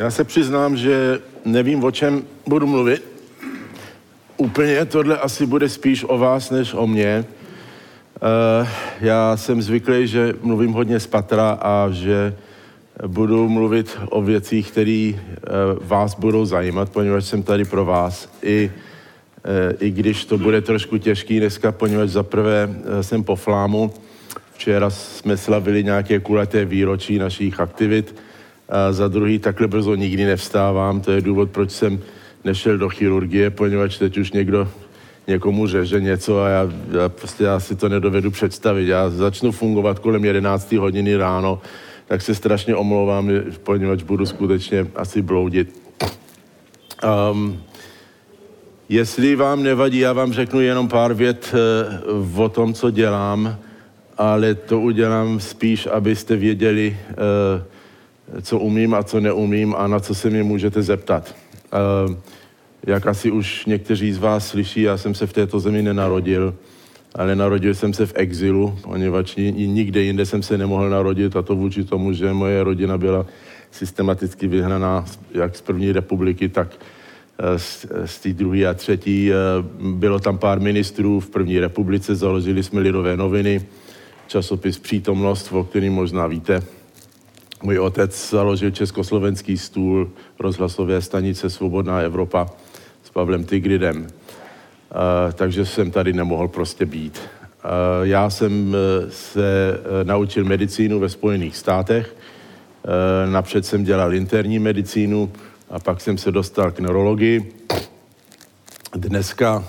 Já se přiznám, že nevím, o čem budu mluvit. Úplně tohle asi bude spíš o vás, než o mně. Uh, já jsem zvyklý, že mluvím hodně z patra a že budu mluvit o věcích, které uh, vás budou zajímat, poněvadž jsem tady pro vás. I, uh, I když to bude trošku těžký dneska, poněvadž zaprvé jsem po flámu. Včera jsme slavili nějaké kulaté výročí našich aktivit. A za druhý takhle brzo nikdy nevstávám. To je důvod, proč jsem nešel do chirurgie, poněvadž teď už někdo někomu řeže něco a já, já, prostě já si to nedovedu představit. Já začnu fungovat kolem 11. hodiny ráno, tak se strašně omlouvám, poněvadž budu skutečně asi bloudit. Um, jestli vám nevadí, já vám řeknu jenom pár vět uh, o tom, co dělám, ale to udělám spíš, abyste věděli, uh, co umím a co neumím a na co se mě můžete zeptat. Uh, jak asi už někteří z vás slyší, já jsem se v této zemi nenarodil, ale narodil jsem se v exilu, poněvadž nikde jinde jsem se nemohl narodit a to vůči tomu, že moje rodina byla systematicky vyhnaná jak z první republiky, tak eh, z, z té druhé a třetí. Eh, bylo tam pár ministrů v první republice, založili jsme Lidové noviny, časopis Přítomnost, o kterým možná víte. Můj otec založil Československý stůl, rozhlasové stanice Svobodná Evropa s Pavlem Tigridem. Uh, takže jsem tady nemohl prostě být. Uh, já jsem uh, se naučil medicínu ve Spojených státech. Napřed jsem dělal interní medicínu a pak jsem se dostal k neurologii. Dneska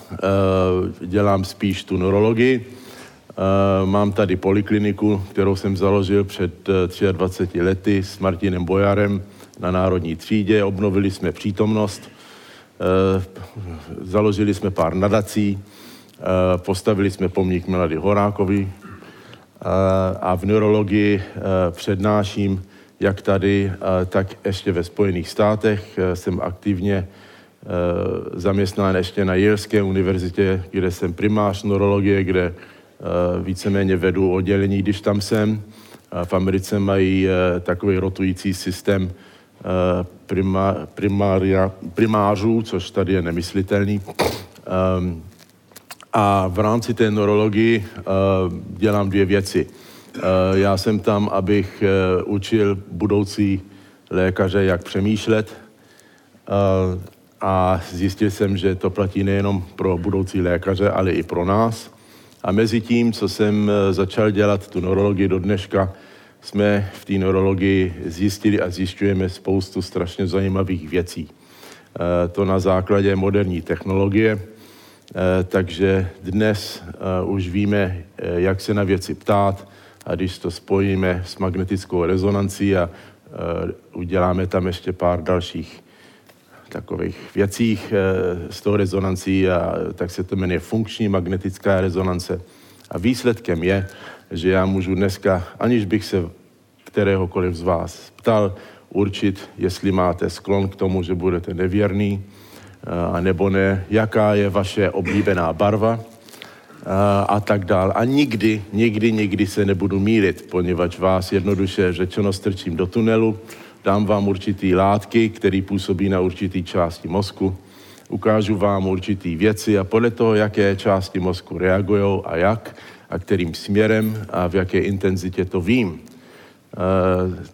dělám spíš tu neurologii. Mám tady polikliniku, kterou jsem založil před 23 lety s Martinem Bojarem na Národní třídě. Obnovili jsme přítomnost Eh, založili jsme pár nadací, eh, postavili jsme pomník Milady Horákovi eh, a v neurologii přednáším jak tady, tak ještě ve Spojených státech. Jsem aktivně zaměstnán ještě na Yaleské univerzitě, kde jsem primář neurologie, kde víceméně vedu oddělení, když tam jsem. V Americe mají takový rotující systém prima, primária, primářů, což tady je nemyslitelný. Um, a v rámci té neurologii dělám dvě věci. Já jsem tam, abych učil budoucí lékaře, jak přemýšlet. A zjistil jsem, že to platí nejenom pro budoucí lékaře, ale i pro nás. A mezi tím, co jsem začal dělat tu neurologii do dneška, jsme v té neurologii zjistili a zjišťujeme spoustu strašně zajímavých věcí. E, to na základě moderní technologie, e, takže dnes už víme, jak se na věci ptát a když to spojíme s magnetickou rezonancí a uděláme tam ještě pár dalších takových věcích s tou rezonancí, a, tak se to jmenuje funkční magnetická rezonance. A výsledkem je, že já můžu dneska, aniž bych se kteréhokoliv z vás ptal, určit, jestli máte sklon k tomu, že budete nevěrný, a nebo ne, jaká je vaše oblíbená barva a, a tak dál. A nikdy, nikdy, nikdy se nebudu mílit, poněvadž vás jednoduše řečeno strčím do tunelu, dám vám určitý látky, které působí na určitý části mozku, ukážu vám určitý věci a podle toho, jaké části mozku reagují a jak a kterým směrem a v jaké intenzitě to vím. Eh,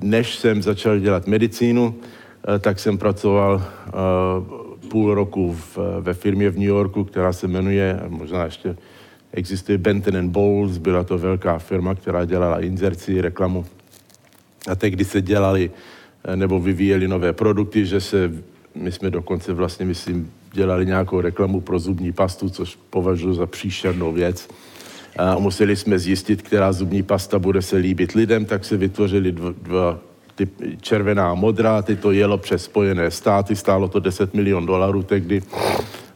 než jsem začal dělat medicínu, eh, tak jsem pracoval eh, půl roku v, ve firmě v New Yorku, která se jmenuje, možná ještě existuje Benton Bowles, byla to velká firma, která dělala inzerci, reklamu. A tehdy se dělali nebo vyvíjeli nové produkty, že se, my jsme dokonce vlastně, myslím, dělali nějakou reklamu pro zubní pastu, což považuji za příšernou věc. A museli jsme zjistit, která zubní pasta bude se líbit lidem, tak se vytvořili dva, dva ty červená a modrá, ty to jelo přes Spojené státy, stálo to 10 milion dolarů tehdy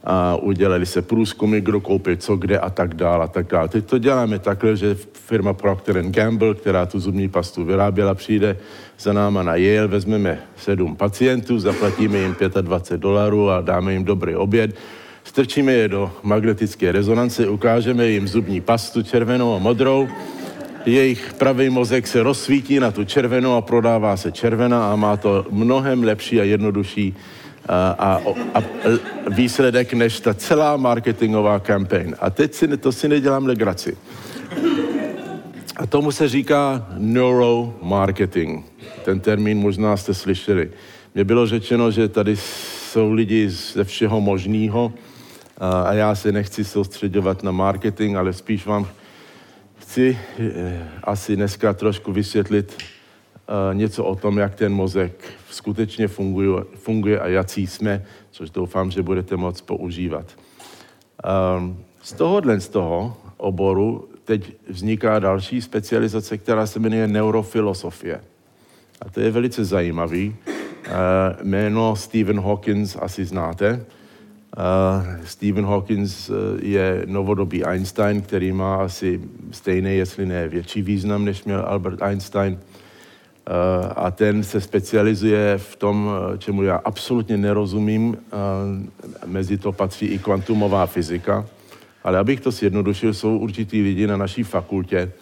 a udělali se průzkumy, kdo koupil co kde a tak dále a tak dále. Teď to děláme takhle, že firma Procter Gamble, která tu zubní pastu vyráběla, přijde za náma na Yale, vezmeme sedm pacientů, zaplatíme jim 25 dolarů a dáme jim dobrý oběd strčíme je do magnetické rezonance, ukážeme jim zubní pastu červenou a modrou jejich pravý mozek se rozsvítí na tu červenou a prodává se červená a má to mnohem lepší a jednodušší a, a, a výsledek než ta celá marketingová kampaň. A teď si, to si nedělám legraci. A tomu se říká neuromarketing. Ten termín možná jste slyšeli. Mně bylo řečeno, že tady jsou lidi ze všeho možného a já se nechci soustředovat na marketing, ale spíš vám chci eh, asi dneska trošku vysvětlit něco o tom, jak ten mozek skutečně funguje, funguje a jaký jsme, což doufám, že budete moc používat. Ehm, z tohohle z toho oboru teď vzniká další specializace, která se jmenuje neurofilosofie. A to je velice zajímavý. Uh, jméno Stephen Hawkins asi znáte. Uh, Stephen Hawkins je novodobý Einstein, který má asi stejný, jestli ne větší význam, než měl Albert Einstein. Uh, a ten se specializuje v tom, čemu já absolutně nerozumím. Uh, mezi to patří i kvantumová fyzika. Ale abych to zjednodušil, jsou určitý lidi na naší fakultě,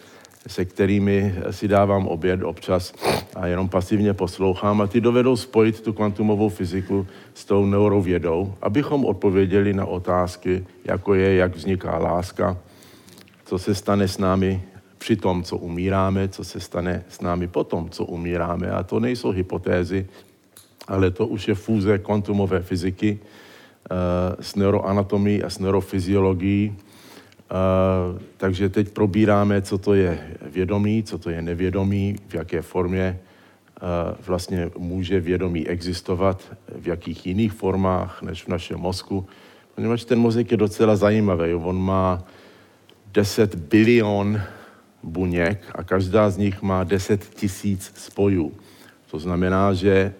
se kterými si dávám oběd občas a jenom pasivně poslouchám a ty dovedou spojit tu kvantumovou fyziku s tou neurovědou, abychom odpověděli na otázky, jako je, jak vzniká láska, co se stane s námi při tom, co umíráme, co se stane s námi potom, co umíráme. A to nejsou hypotézy, ale to už je fúze kvantumové fyziky uh, s neuroanatomií a s neurofyziologií takže teď probíráme, co to je vědomí, co to je nevědomí, v jaké formě vlastně může vědomí existovat, v jakých jiných formách než v našem mozku. Poněvadž ten mozek je docela zajímavý. On má 10 bilion buněk a každá z nich má 10 tisíc spojů. To znamená, že e,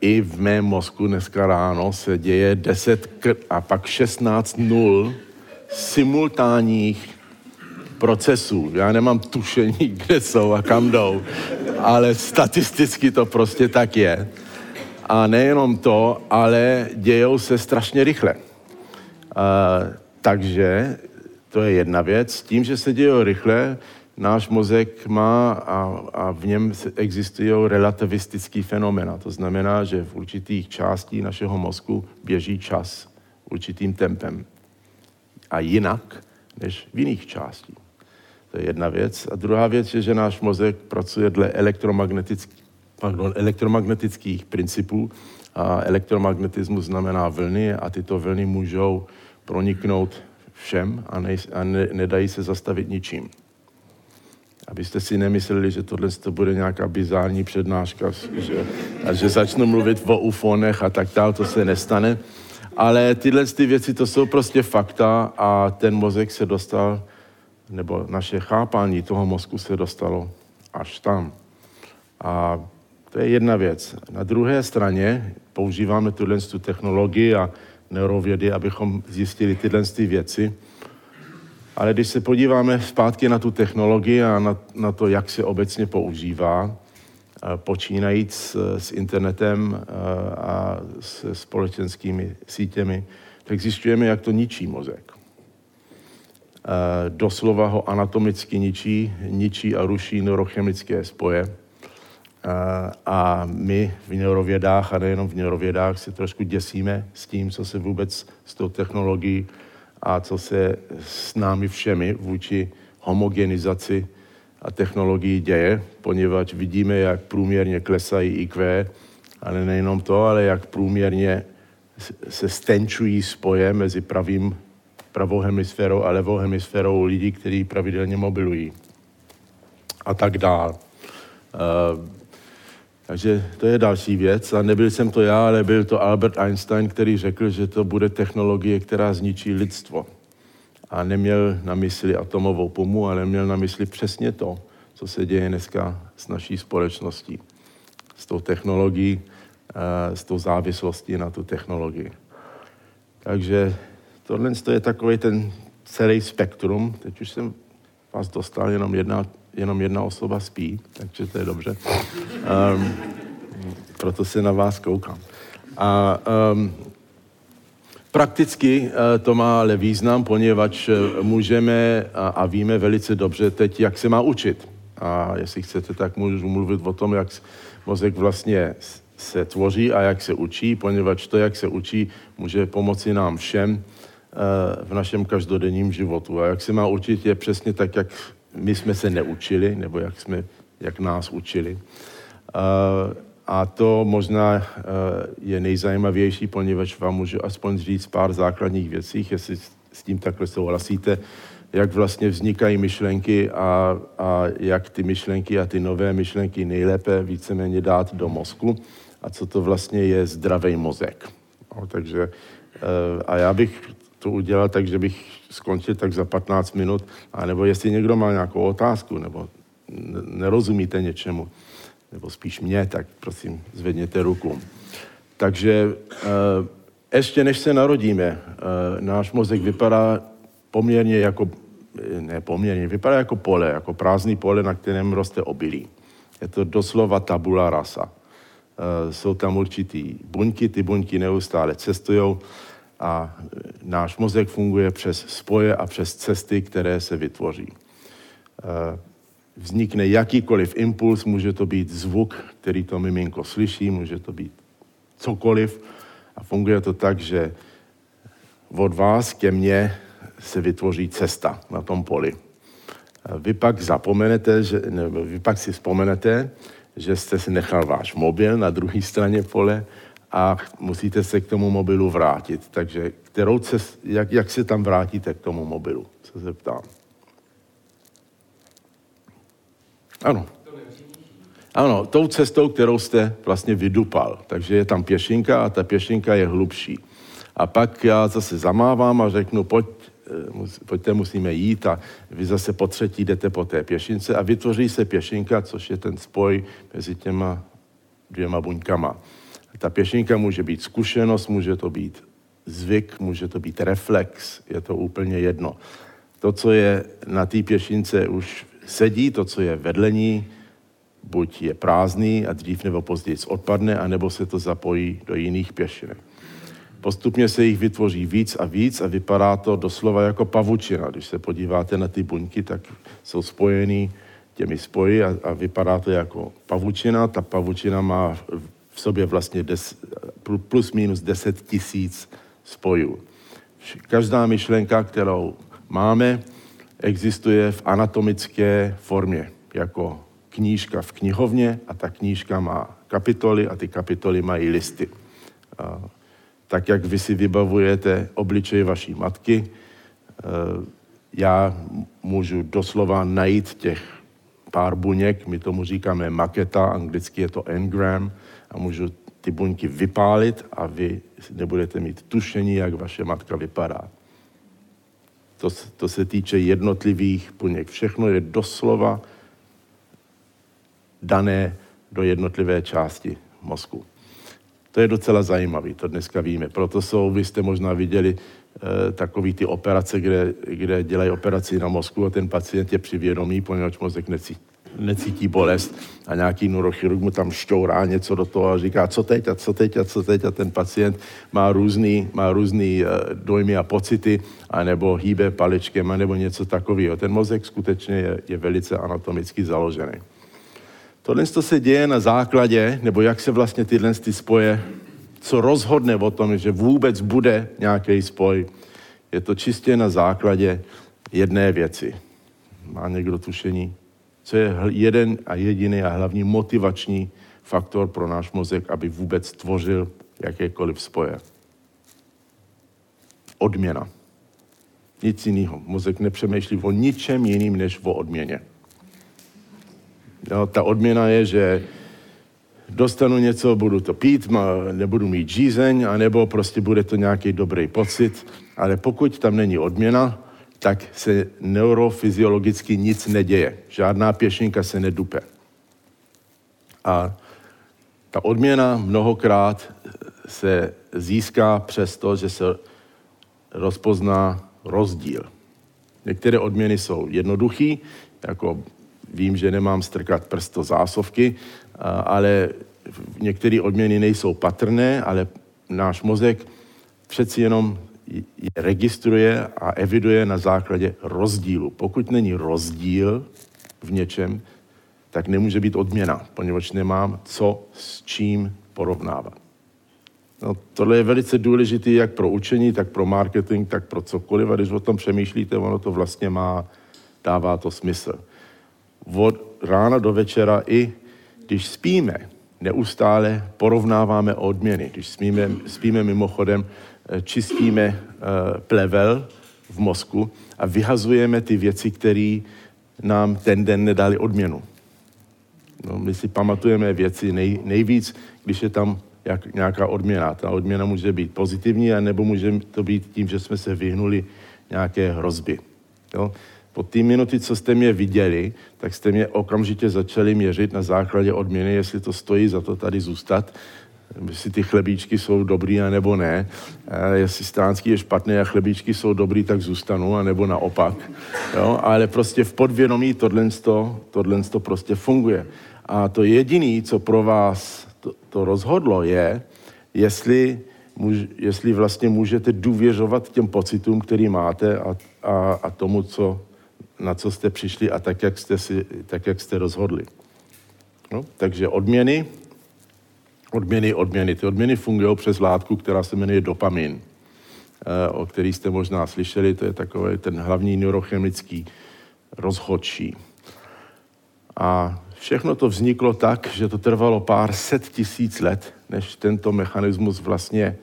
i v mém mozku dneska ráno se děje 10 a pak 16 nul simultánních procesů. Já nemám tušení, kde jsou a kam jdou, ale statisticky to prostě tak je. A nejenom to, ale dějou se strašně rychle. A, takže to je jedna věc. Tím, že se dějou rychle, náš mozek má a, a v něm existují relativistický fenomena. To znamená, že v určitých částí našeho mozku běží čas určitým tempem a jinak než v jiných částí. To je jedna věc. A druhá věc je, že náš mozek pracuje dle elektromagnetických, pardon, elektromagnetických principů a elektromagnetismus znamená vlny a tyto vlny můžou proniknout všem a, ne, a ne, nedají se zastavit ničím. Abyste si nemysleli, že tohle to bude nějaká bizární přednáška, že, a že začnu mluvit o ufonech a tak dále, to se nestane. Ale tyhle ty věci, to jsou prostě fakta a ten mozek se dostal, nebo naše chápání toho mozku se dostalo až tam. A to je jedna věc. Na druhé straně používáme tuhle tu technologii a neurovědy, abychom zjistili tyhle ty věci. Ale když se podíváme zpátky na tu technologii a na, na to, jak se obecně používá, počínajíc s, s internetem a s společenskými sítěmi, tak zjišťujeme, jak to ničí mozek. Doslova ho anatomicky ničí, ničí a ruší neurochemické spoje. A my v neurovědách, a nejenom v neurovědách, se trošku děsíme s tím, co se vůbec s tou technologií a co se s námi všemi vůči homogenizaci a technologií děje, poněvadž vidíme, jak průměrně klesají IQ, ale nejenom to, ale jak průměrně se stenčují spoje mezi pravým, pravou hemisférou a levou hemisférou lidí, kteří pravidelně mobilují. A tak dál. Uh, takže to je další věc. A nebyl jsem to já, ale byl to Albert Einstein, který řekl, že to bude technologie, která zničí lidstvo a neměl na mysli atomovou pomu, ale měl na mysli přesně to, co se děje dneska s naší společností, s tou technologií, eh, s tou závislostí na tu technologii. Takže tohle je takový ten celý spektrum. Teď už jsem vás dostal, jenom jedna, jenom jedna osoba spí, takže to je dobře. Um, proto se na vás koukám. A um, Prakticky eh, to má ale význam, poněvadž eh, můžeme a, a víme velice dobře teď, jak se má učit. A jestli chcete, tak můžu mluvit o tom, jak mozek vlastně se tvoří a jak se učí, poněvadž to, jak se učí, může pomoci nám všem v našem každodenním životu. A jak se má učit, je přesně tak, jak my jsme se neučili, nebo jak, jsme, jak nás učili. A to možná eh, je nejzajímavější, poněvadž vám můžu aspoň říct pár základních věcí, jestli s tím takhle souhlasíte, jak vlastně vznikají myšlenky a, a jak ty myšlenky a ty nové myšlenky nejlépe víceméně dát do mozku a co to vlastně je zdravý mozek. No, takže, eh, a já bych to udělal tak, že bych skončil tak za 15 minut, a nebo jestli někdo má nějakou otázku, nebo nerozumíte něčemu, nebo spíš mě, tak prosím, zvedněte ruku. Takže eh, ještě než se narodíme, eh, náš mozek vypadá poměrně jako, ne poměrně, vypadá jako pole, jako prázdný pole, na kterém roste obilí. Je to doslova tabula rasa. Eh, jsou tam určitý buňky, ty buňky neustále cestují a náš mozek funguje přes spoje a přes cesty, které se vytvoří vznikne jakýkoliv impuls, může to být zvuk, který to miminko slyší, může to být cokoliv. A funguje to tak, že od vás ke mně se vytvoří cesta na tom poli. Vy pak zapomenete, že, nebo vy pak si vzpomenete, že jste si nechal váš mobil na druhé straně pole a musíte se k tomu mobilu vrátit. Takže kterou cest, jak, jak se tam vrátíte k tomu mobilu, se zeptám. Ano. Ano, tou cestou, kterou jste vlastně vydupal. Takže je tam pěšinka a ta pěšinka je hlubší. A pak já zase zamávám a řeknu, pojď, eh, pojďte, musíme jít a vy zase po třetí jdete po té pěšince a vytvoří se pěšinka, což je ten spoj mezi těma dvěma buňkama. Ta pěšinka může být zkušenost, může to být zvyk, může to být reflex, je to úplně jedno. To, co je na té pěšince už sedí, to, co je vedle ní, buď je prázdný a dřív nebo později odpadne, anebo se to zapojí do jiných pěšinek. Postupně se jich vytvoří víc a víc a vypadá to doslova jako pavučina. Když se podíváte na ty buňky, tak jsou spojený těmi spoji a, a vypadá to jako pavučina. Ta pavučina má v sobě vlastně des, plus minus 10 tisíc spojů. Každá myšlenka, kterou máme, existuje v anatomické formě, jako knížka v knihovně a ta knížka má kapitoly a ty kapitoly mají listy. Tak, jak vy si vybavujete obličej vaší matky, eh, já můžu doslova najít těch pár buněk, my tomu říkáme maketa, anglicky je to engram, a můžu ty buňky vypálit a vy nebudete mít tušení, jak vaše matka vypadá. To, to se týče jednotlivých buněk. Všechno je doslova dané do jednotlivé části mozku. To je docela zajímavé, to dneska víme. Proto jsou, vy jste možná viděli e, takový ty operace, kde, kde dělají operaci na mozku a ten pacient je přivědomý, poněvadž mozek necítí necítí bolest a nějaký neurochirurg mu tam šťourá něco do toho a říká, co teď a co teď a co teď a ten pacient má různý, má různý eh, dojmy a pocity, anebo hýbe paličkem, nebo něco takového. Ten mozek skutečně je, je velice anatomicky založený. Tohle to se děje na základě, nebo jak se vlastně tyhle ty spoje, co rozhodne o tom, že vůbec bude nějaký spoj, je to čistě na základě jedné věci. Má někdo tušení? Co je jeden a jediný a hlavní motivační faktor pro náš mozek, aby vůbec tvořil jakékoliv spoje. Odměna. Nic jiného. Mozek nepřemýšlí o ničem jiným, než o odměně. No, ta odměna je, že dostanu něco, budu to pít, nebudu mít žízeň, anebo prostě bude to nějaký dobrý pocit, ale pokud tam není odměna, tak se neurofyziologicky nic neděje. Žádná pěšinka se nedupe. A ta odměna mnohokrát se získá přes to, že se rozpozná rozdíl. Některé odměny jsou jednoduché, jako vím, že nemám strkat prst do zásovky, ale některé odměny nejsou patrné, ale náš mozek přeci jenom je registruje a eviduje na základě rozdílu. Pokud není rozdíl v něčem, tak nemůže být odměna, poněvadž nemám co s čím porovnávat. No, tohle je velice důležité jak pro učení, tak pro marketing, tak pro cokoliv. A když o tom přemýšlíte, ono to vlastně má, dává to smysl. Od rána do večera i když spíme, neustále porovnáváme odměny. Když spíme, spíme mimochodem, čistíme eh, plevel v mozku a vyhazujeme ty věci, které nám ten den nedali odměnu. No, my si pamatujeme věci nej, nejvíc, když je tam jak, nějaká odměna. Ta odměna může být pozitivní, nebo může to být tím, že jsme se vyhnuli nějaké hrozby. Jo? Po té minuty, co jste mě viděli, tak jste mě okamžitě začali měřit na základě odměny, jestli to stojí za to tady zůstat, jestli ty chlebíčky jsou dobrý, a nebo ne. Jestli stránský je špatný a chlebíčky jsou dobrý, tak zůstanu, a nebo naopak. Jo? Ale prostě v podvědomí tohle, tohle prostě funguje. A to jediné, co pro vás to, to rozhodlo, je, jestli, muž, jestli vlastně můžete důvěřovat těm pocitům, který máte a, a, a tomu, co, na co jste přišli a tak, jak jste, si, tak, jak jste rozhodli. No, takže odměny, odměny, odměny. Ty odměny fungují přes látku, která se jmenuje dopamin, eh, o který jste možná slyšeli, to je takový ten hlavní neurochemický rozhodčí. A všechno to vzniklo tak, že to trvalo pár set tisíc let, než tento mechanismus vlastně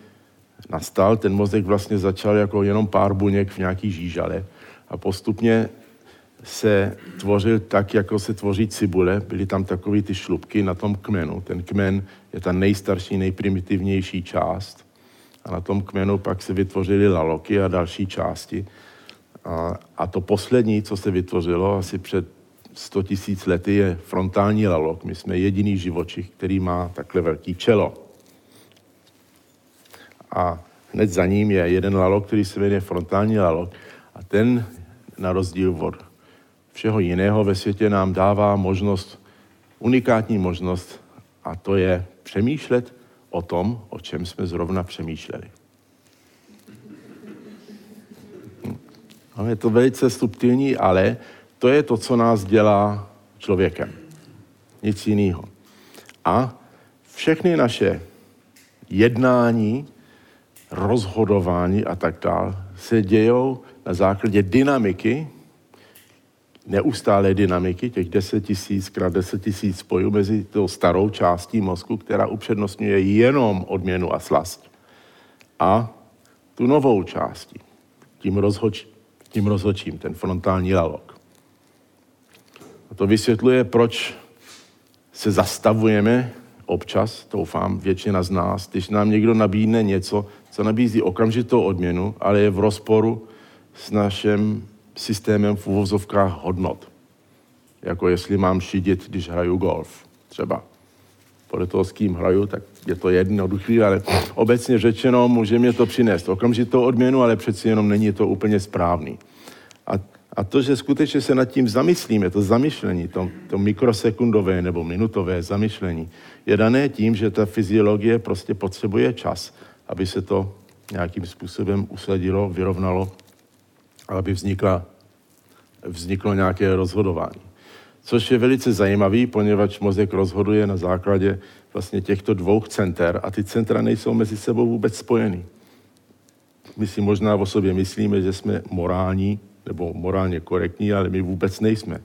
nastal. Ten mozek vlastně začal jako jenom pár buněk v nějaký žížale a postupně se tvořil tak, jako se tvoří cibule. Byly tam takové ty šlubky na tom kmenu. Ten kmen je ta nejstarší, nejprimitivnější část. A na tom kmenu pak se vytvořily laloky a další části. A, a to poslední, co se vytvořilo asi před 100 tisíc lety, je frontální lalok. My jsme jediný živočich, který má takhle velký čelo. A hned za ním je jeden lalok, který se jmenuje frontální lalok. A ten, na rozdíl od všeho jiného ve světě, nám dává možnost, unikátní možnost, a to je přemýšlet o tom, o čem jsme zrovna přemýšleli. Hm. Je to velice subtilní, ale to je to, co nás dělá člověkem. Nic jiného. A všechny naše jednání, rozhodování a tak dále se dějou na základě dynamiky, neustálé dynamiky, těch 10 tisíc krát 10 tisíc spojů mezi tou starou částí mozku, která upřednostňuje jenom odměnu a slast, a tu novou částí, tím, rozhoč, tím rozhočím, ten frontální lalok. A to vysvětluje, proč se zastavujeme občas, doufám, většina z nás, když nám někdo nabídne něco, co nabízí okamžitou odměnu, ale je v rozporu s naším systémem v uvozovkách hodnot. Jako jestli mám šidit, když hraju golf, třeba. Podle toho, s kým hraju, tak je to jednoduchý, ale obecně řečeno může mě to přinést okamžitou odměnu, ale přeci jenom není to úplně správný. A, a to, že skutečně se nad tím zamyslíme, to zamyšlení, to, to mikrosekundové nebo minutové zamyšlení, je dané tím, že ta fyziologie prostě potřebuje čas, aby se to nějakým způsobem usadilo, vyrovnalo aby vznikla, vzniklo nějaké rozhodování. Což je velice zajímavý, poněvadž mozek rozhoduje na základě vlastně těchto dvou center a ty centra nejsou mezi sebou vůbec spojený. My si možná o sobě myslíme, že jsme morální nebo morálně korektní, ale my vůbec nejsme.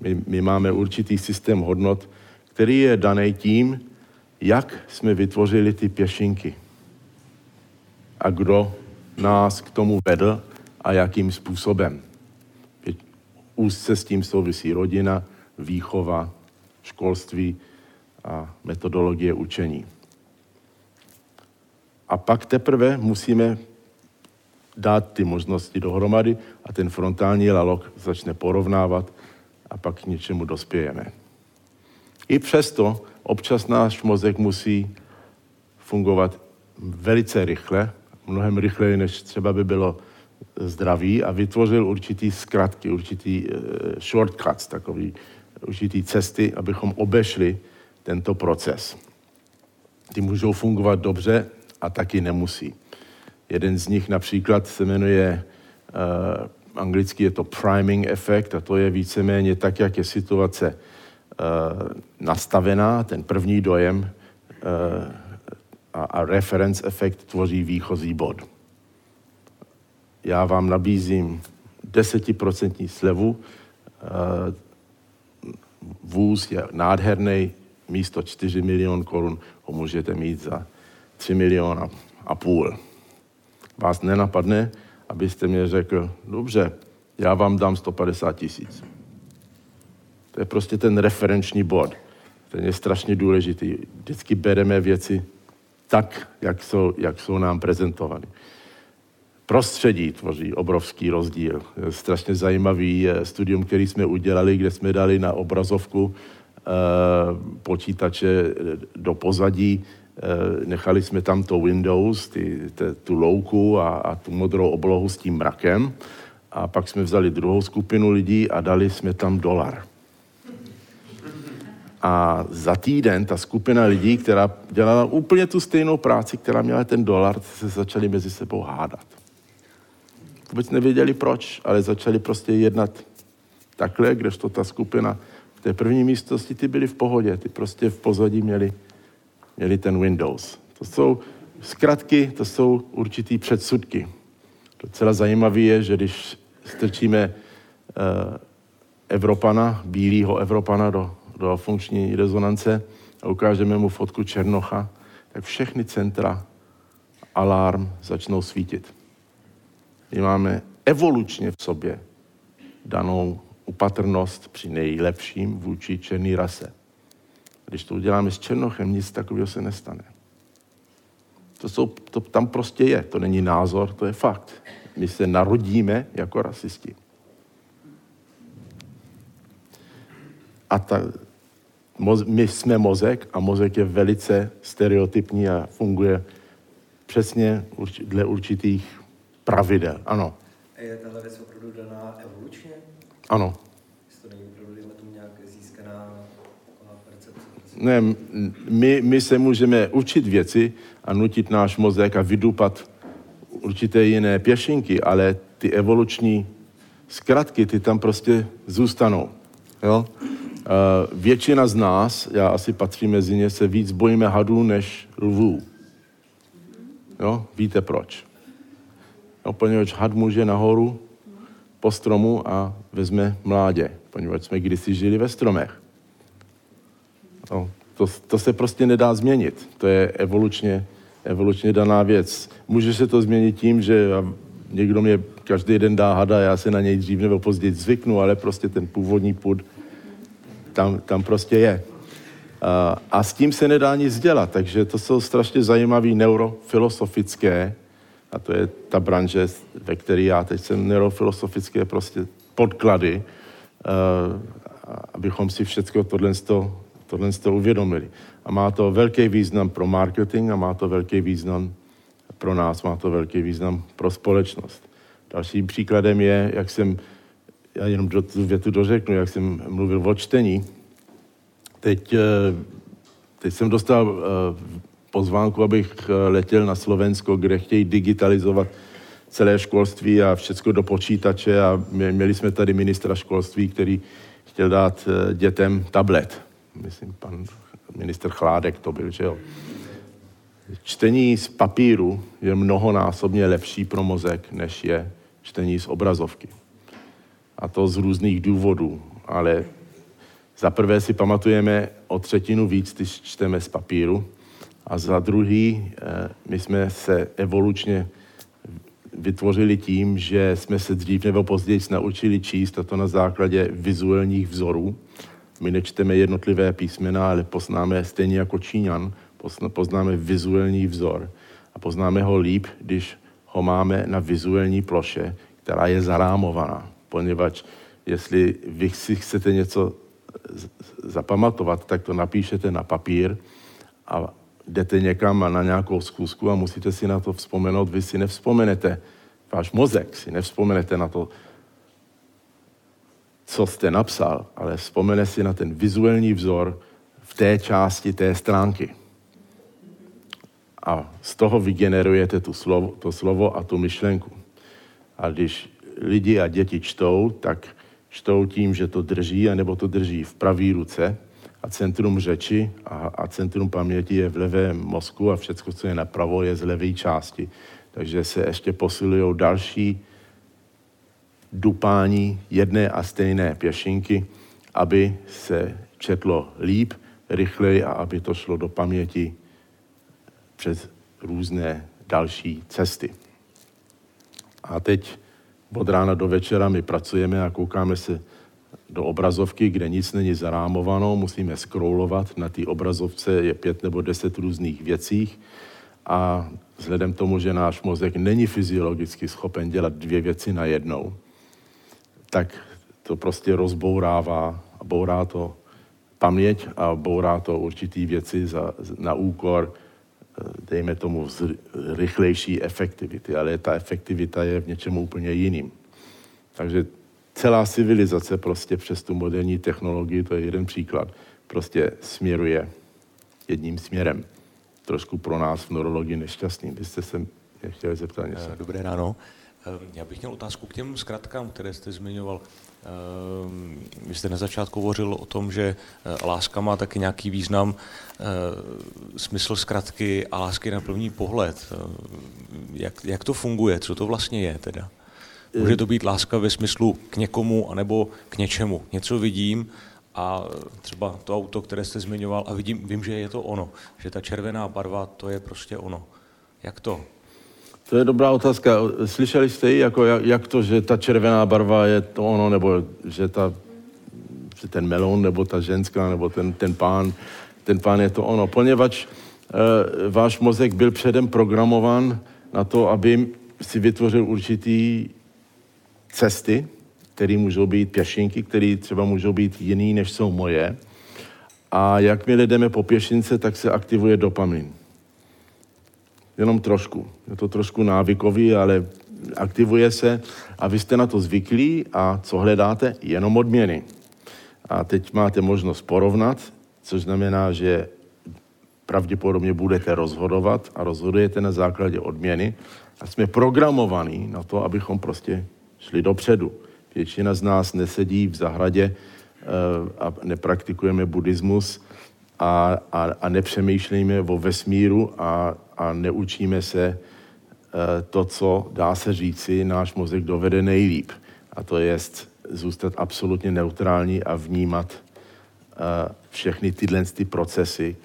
My, my máme určitý systém hodnot, který je daný tím, jak jsme vytvořili ty pěšinky a kdo nás k tomu vedl a jakým způsobem. Úzce s tím souvisí rodina, výchova, školství a metodologie učení. A pak teprve musíme dát ty možnosti dohromady a ten frontální lalok začne porovnávat a pak k něčemu dospějeme. I přesto občas náš mozek musí fungovat velice rychle, mnohem rychleji, než třeba by bylo zdraví a vytvořil určitý zkratky, určitý uh, shortcuts, takový určitý cesty, abychom obešli tento proces. Ty můžou fungovat dobře a taky nemusí. Jeden z nich například se jmenuje, uh, anglicky je to priming efekt a to je víceméně tak, jak je situace uh, nastavená, ten první dojem uh, a, a reference efekt tvoří výchozí bod. Já vám nabízím desetiprocentní slevu, uh, vůz je nádherný, místo 4 milion korun ho můžete mít za 3 miliona a půl. Vás nenapadne, abyste mě řekl, dobře, já vám dám 150 tisíc. To je prostě ten referenční bod. Ten je strašně důležitý. Vždycky bereme věci tak, jak jsou, jak jsou nám prezentovány. Prostředí tvoří obrovský rozdíl. Je strašně zajímavý studium, který jsme udělali, kde jsme dali na obrazovku eh, počítače do pozadí Eh, nechali jsme tam to Windows, ty, te, tu louku a, a tu modrou oblohu s tím mrakem. A pak jsme vzali druhou skupinu lidí a dali jsme tam dolar. A za týden ta skupina lidí, která dělala úplně tu stejnou práci, která měla ten dolar, se začali mezi sebou hádat. Vůbec nevěděli proč, ale začali prostě jednat takhle, kdežto ta skupina v té první místnosti, ty byli v pohodě, ty prostě v pozadí měli měli ten Windows. To jsou zkratky, to jsou určitý předsudky. Docela zajímavé je, že když strčíme uh, Evropana, bílého Evropana do, do funkční rezonance a ukážeme mu fotku Černocha, tak všechny centra alarm začnou svítit. My máme evolučně v sobě danou upatrnost při nejlepším vůči černý rase. Když to uděláme s Černochem, nic takového se nestane. To, jsou, to tam prostě je, to není názor, to je fakt. My se narodíme jako rasisti. A ta, moz, my jsme mozek a mozek je velice stereotypní a funguje přesně urč, dle určitých pravidel. Ano. A je tahle věc opravdu daná evolučně? Ano. ne, my, my se můžeme učit věci a nutit náš mozek a vydupat určité jiné pěšinky, ale ty evoluční zkratky, ty tam prostě zůstanou. Jo? Uh, většina z nás, já asi patřím mezi ně, se víc bojíme hadů než lvů. Jo? Víte proč? Poněvadž had může nahoru po stromu a vezme mládě, poněvadž jsme kdysi žili ve stromech. No, to, to se prostě nedá změnit. To je evolučně, evolučně daná věc. Může se to změnit tím, že někdo mě každý den dá hada, já se na něj dřív nebo později zvyknu, ale prostě ten původní půd tam, tam prostě je. A, a s tím se nedá nic dělat, takže to jsou strašně zajímavé neurofilosofické, a to je ta branže, ve které já teď jsem, neurofilosofické prostě podklady, uh, abychom si všechno tohle tohle uvědomili. A má to velký význam pro marketing a má to velký význam pro nás, má to velký význam pro společnost. Dalším příkladem je, jak jsem, já jenom do, tu větu dořeknu, jak jsem mluvil o čtení. Teď, eh, teď jsem dostal eh, pozvánku, abych eh, letěl na Slovensko, kde chtějí digitalizovat celé školství a všechno do počítače a měli jsme tady ministra školství, který chtěl dát dětem tablet myslím, pan minister Chládek to byl, že jo. Čtení z papíru je mnohonásobně lepší pro mozek, než je čtení z obrazovky. A to z různých důvodů, ale za prvé si pamatujeme o třetinu víc, když čteme z papíru, a za druhý, eh, my jsme se evolučně vytvořili tím, že jsme se dřív nebo později naučili číst, a to na základě vizuálních vzorů. My nečteme jednotlivé písmena, ale poznáme stejně jako Číňan, poznáme vizuální vzor. A poznáme ho líp, když ho máme na vizuální ploše, která je zarámovaná. Poněvadž jestli vy si chcete něco zapamatovat, tak to napíšete na papír a jdete někam na nějakou zkusku a musíte si na to vzpomenout. Vy si nevzpomenete, váš mozek si nevzpomenete na to, co jste napsal, ale vzpomene si na ten vizuální vzor v té části té stránky. a z toho vygenerujete tu slovo, to slovo a tu myšlenku. A když lidi a děti čtou, tak čtou tím, že to drží, anebo to drží v pravé ruce a centrum řeči a, a centrum paměti je v levém mozku a všechno, co je napravo, je z levé části. Takže se ještě posilují další dupání jedné a stejné pěšinky, aby se četlo líp, rychleji a aby to šlo do paměti přes různé další cesty. A teď od rána do večera my pracujeme a koukáme se do obrazovky, kde nic není zarámováno, musíme scrollovat, na té obrazovce je pět nebo deset různých věcí a vzhledem tomu, že náš mozek není fyziologicky schopen dělat dvě věci na jednou, tak to prostě rozbourává a bourá to paměť a bourá to určitý věci za, na úkor, eh, dejme tomu, z rychlejší efektivity, ale ta efektivita je v něčem úplně jiným. Takže celá civilizace prostě přes tu moderní technologii, to je jeden příklad, prostě směruje jedním směrem. Trošku pro nás v neurologii nešťastný. Vy jste se mě chtěli zeptat něco. Eh, dobré ráno. Eh, já bych měl otázku k těm zkratkám, které jste zmiňoval. Eh, vy jste na začátku hovořil o tom, že láska má taky nějaký význam, smysl zkratky a lásky na první pohled. Jak, jak to funguje? Co to vlastně je teda? Může to být láska ve smyslu k někomu anebo k něčemu. Něco vidím a třeba to auto, které jste zmiňoval a vidím, vím, že je to ono. Že ta červená barva, to je prostě ono. Jak to? To je dobrá otázka. Slyšeli jste ji, jako jak, jak to, že ta červená barva je to ono, nebo že, ta, že ten melon, nebo ta ženská, nebo ten, ten pán, ten pán je to ono. Poněvadž e, váš mozek byl předem programován na to, aby si vytvořil určitý cesty, které můžou být pěšinky, které třeba můžou být jiný, než jsou moje. A jakmile jdeme po pěšince, tak se aktivuje dopamin. Jenom trošku. Je to trošku návykový, ale aktivuje se a vy jste na to zvyklí a co hledáte? Jenom odměny. A teď máte možnost porovnat, což znamená, že pravděpodobně budete rozhodovat a rozhodujete na základě odměny. A jsme programovaní na to, abychom prostě šli dopředu. Většina z nás nesedí v zahradě eh, a nepraktikujeme buddhismus a, a, a nepřemýšlíme o vesmíru a, a neučíme se eh, to, co dá se říci, náš mozek dovede nejlíp. A to je zůstat absolutně neutrální a vnímat eh, všechny tyhle ty procesy,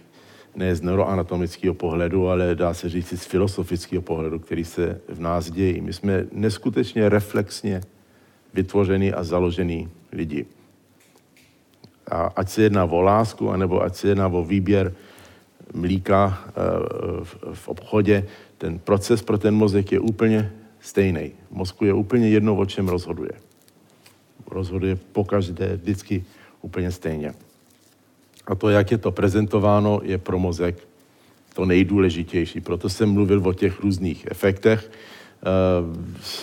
ne z neuroanatomického pohledu, ale dá se říct z filosofického pohledu, který se v nás dějí. My jsme neskutečně reflexně vytvořený a založený lidi. A ať se jedná o lásku, anebo ať se jedná o výběr mlíka eh, v obchodě, ten proces pro ten mozek je úplně stejný. Mozku je úplně jedno, o čem rozhoduje. Rozhoduje pokaždé, vždycky úplně stejně. A to, jak je to prezentováno, je pro mozek to nejdůležitější. Proto jsem mluvil o těch různých efektech. Eh,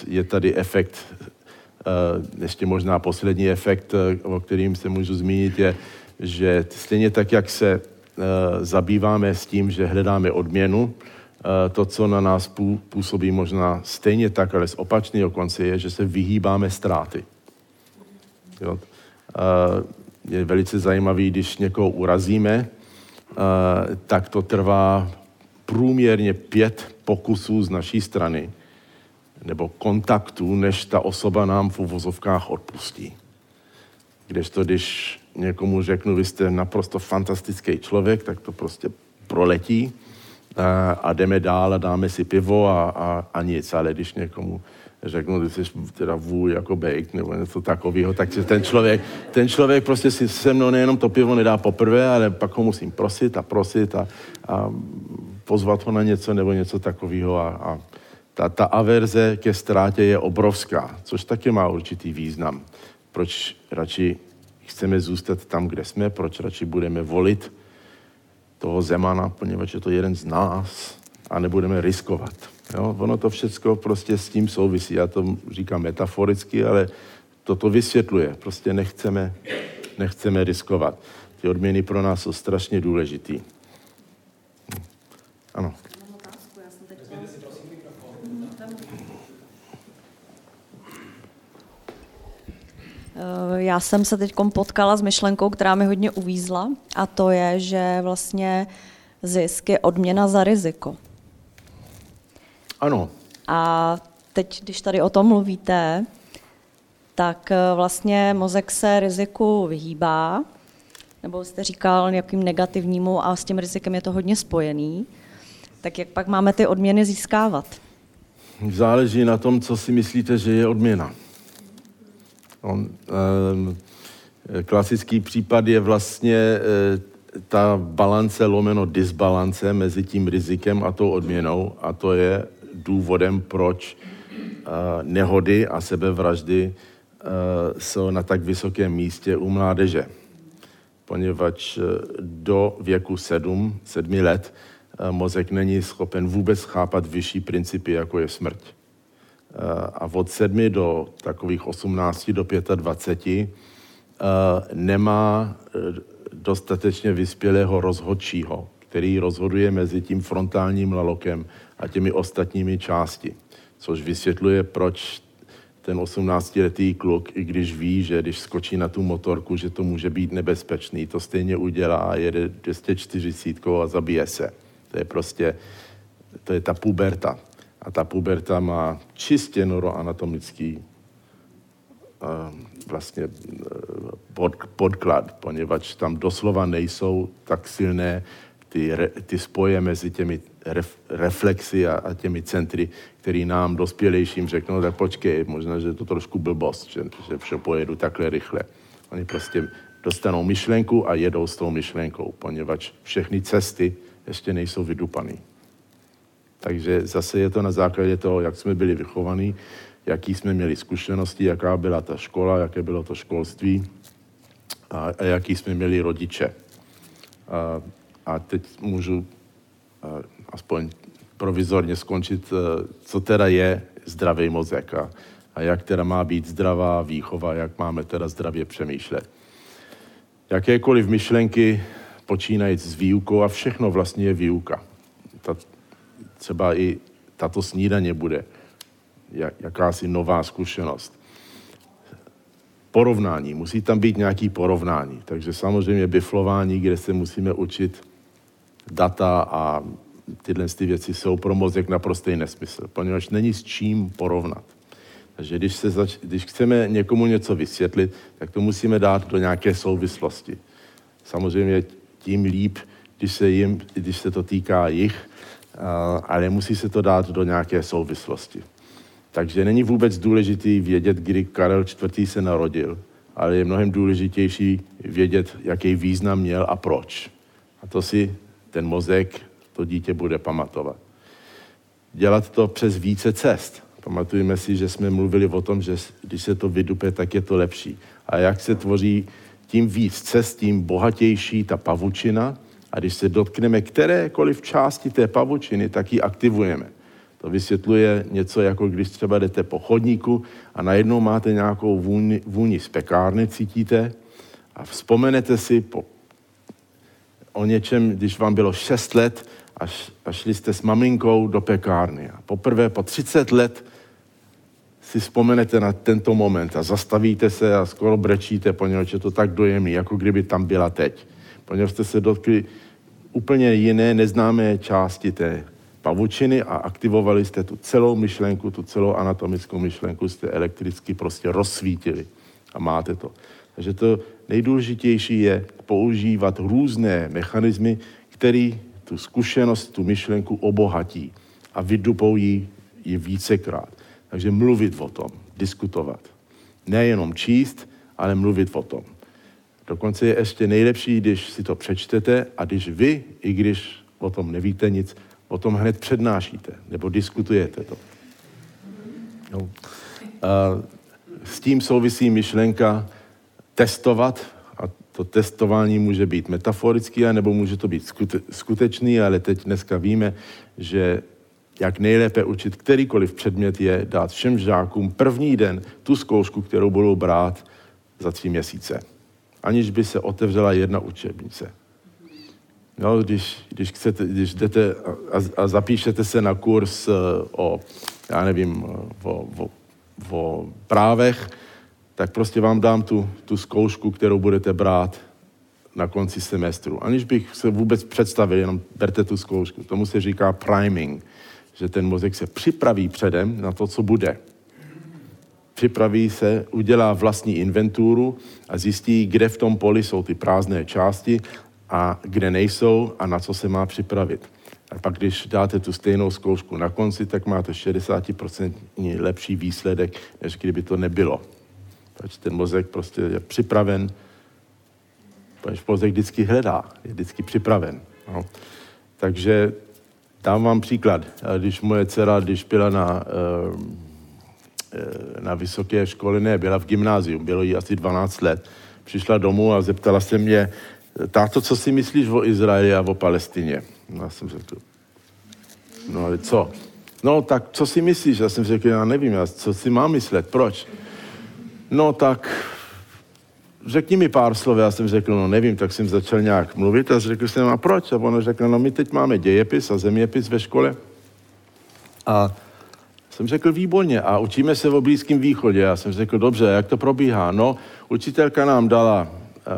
je tady efekt, eh, ještě možná poslední efekt, eh, o kterým se můžu zmínit, je, že stejně tak, jak se zabýváme s tím, že hledáme odměnu, to, co na nás působí možná stejně tak, ale z opačného konce, je, že se vyhýbáme ztráty. Jo? Je velice zajímavý, když někoho urazíme, eh, tak to trvá průměrně pět pokusů z naší strany nebo kontaktů, než ta osoba nám v uvozovkách odpustí. Kdežto, když někomu řeknu, vy jste naprosto fantastický člověk, tak to prostě proletí a, a jdeme dál a dáme si pivo a, a, a nic. Ale když někomu řeknu, že jsi teda vůj jako bejk nebo něco takového, tak ten člověk, ten člověk prostě si se mnou nejenom to pivo nedá poprvé, ale pak ho musím prosit a prosit a, a pozvat ho na něco nebo něco takového a, a ta, ta averze ke ztrátě je obrovská, což taky má určitý význam. Proč radši chceme zůstat tam, kde jsme, proč radši budeme volit toho Zemana, poněvadž je to jeden z nás a nebudeme riskovat. Jo, ono to všechno prostě s tím souvisí. Já to říkám metaforicky, ale toto vysvětluje. Prostě nechceme, nechceme riskovat. Ty odměny pro nás jsou strašně důležitý. Ano. Eh, já jsem se teď potkala s myšlenkou, která mi hodně uvízla, a to je, že vlastně zisk je odměna za riziko. Ano. A teď, když tady o tom mluvíte, tak eh, vlastně mozek se riziku vyhýbá, nebo jste říkal nějakým negativnímu a s tím rizikem je to hodně spojený, tak jak pak máme ty odměny získávat? Záleží na tom, co si myslíte, že je odměna. On, eh, klasický případ je vlastně eh, ta balance lomeno disbalance mezi tím rizikem a tou odměnou a to je důvodem, proč eh, nehody a sebevraždy eh, jsou na tak vysokém místě u mládeže. Poněvadž eh, do věku 7, 7 let mozek není schopen vůbec chápat vyšší principy, jako je smrt. A od 7 do takových 18 do 25 nemá dostatečně vyspělého rozhodčího, který rozhoduje mezi tím frontálním lalokem a těmi ostatními části. Což vysvětluje, proč ten 18-letý kluk, i když ví, že když skočí na tu motorku, že to může být nebezpečný, to stejně udělá a jede 240 a zabije se. To je prostě, to je ta puberta. A ta puberta má čistě neuroanatomický vlastně e, pod, podklad, poněvadž tam doslova nejsou tak silné ty, ty spoje mezi těmi ref, reflexy a, a těmi centry, který nám dospělejším řeknou, tak počkej, možná, že je to trošku blbost, že, že vše pojedu takhle rychle. Oni prostě dostanou myšlenku a jedou s tou myšlenkou, poněvadž všechny cesty ještě nejsou vydupané. Takže zase je to na základě toho, jak jsme byli vychovaní, jaký jsme měli zkušenosti, jaká byla ta škola, jaké bylo to školství a, a jaký jsme měli rodiče. A, a teď můžu a, aspoň provizorně skončit, co teda je zdravý mozek a, a jak teda má být zdravá výchova, jak máme teda zdravě přemýšlet. Jakékoliv myšlenky počínajíc s výukou a všechno vlastně je výuka. Ta, třeba i tato snídaně bude jakási nová zkušenost. Porovnání, musí tam být nějaký porovnání. Takže samozřejmě biflování, kde se musíme učit data a tyhle ty věci jsou pro mozek naprostý nesmysl, poněvadž není s čím porovnat. Takže když, se zač- když chceme někomu něco vysvětlit, tak to musíme dát do nějaké souvislosti. Samozřejmě tím líp, když se, jim, když se to týká jich, ale musí se to dát do nějaké souvislosti. Takže není vůbec důležitý vědět, kdy Karel IV. se narodil, ale je mnohem důležitější vědět, jaký význam měl a proč. A to si ten mozek, to dítě bude pamatovat. Dělat to přes více cest. Pamatujeme si, že jsme mluvili o tom, že když se to vydupe, tak je to lepší. A jak se tvoří tím víc cest, tím bohatější ta pavučina. A když se dotkneme kterékoliv části té pavučiny, tak ji aktivujeme. To vysvětluje něco, jako když třeba jdete po chodníku a najednou máte nějakou vůni, vůni z pekárny, cítíte, a vzpomenete si po, o něčem, když vám bylo 6 let a, a šli jste s maminkou do pekárny. A poprvé po 30 let si vzpomenete na tento moment a zastavíte se a skoro brečíte, poněvadž je to tak dojemný, jako kdyby tam byla teď. Poněvadž jste se dotkli úplně jiné, neznámé části té pavučiny a aktivovali jste tu celou myšlenku, tu celou anatomickou myšlenku jste elektricky prostě rozsvítili a máte to. Takže to nejdůležitější je používat různé mechanismy, které tu zkušenost, tu myšlenku obohatí a vydupou ji, vícekrát. Takže mluvit o tom, diskutovat. Nejenom číst, ale mluvit o tom. Dokonce je ještě nejlepší, když si to přečtete a když vy, i když o tom nevíte nic, o tom hned přednášíte nebo diskutujete to. No. A s tím souvisí myšlenka testovat a to testování může být metaforický, nebo může to být skutečný, ale teď dneska víme, že jak nejlépe učit kterýkoliv předmět je dát všem žákům první den tu zkoušku, kterou budou brát za tři měsíce. Aniž by se otevřela jedna učebnice. No, když, když, chcete, když jdete a, a zapíšete se na kurz eh, o já nevím, o, o, o právech, tak prostě vám dám tu, tu zkoušku, kterou budete brát na konci semestru. Aniž bych se vůbec představil, jenom berte tu zkoušku. Tomu se říká priming, že ten mozek se připraví předem na to, co bude. Připraví se, udělá vlastní inventuru a zjistí, kde v tom poli jsou ty prázdné části a kde nejsou a na co se má připravit. A pak, když dáte tu stejnou zkoušku na konci, tak máte 60% lepší výsledek, než kdyby to nebylo. Takže ten mozek prostě je připraven, protože mozek vždycky hledá, je vždycky připraven. No. Takže dám vám příklad. Když moje dcera, když byla na, eh, eh, na vysoké škole, ne, byla v gymnáziu, bylo jí asi 12 let, přišla domů a zeptala se mě, táto, co si myslíš o Izraeli a o Palestině? No, já jsem řekl, no ale co? No tak co si myslíš? Já jsem řekl, já nevím, já, co si mám myslet, proč? No tak řekni mi pár slov, já jsem řekl, no nevím, tak jsem začal nějak mluvit a řekl jsem, a proč? A ona řekla, no my teď máme dějepis a zeměpis ve škole. A jsem řekl, výborně, a učíme se o Blízkém východě. Já jsem řekl, dobře, jak to probíhá? No, učitelka nám dala uh,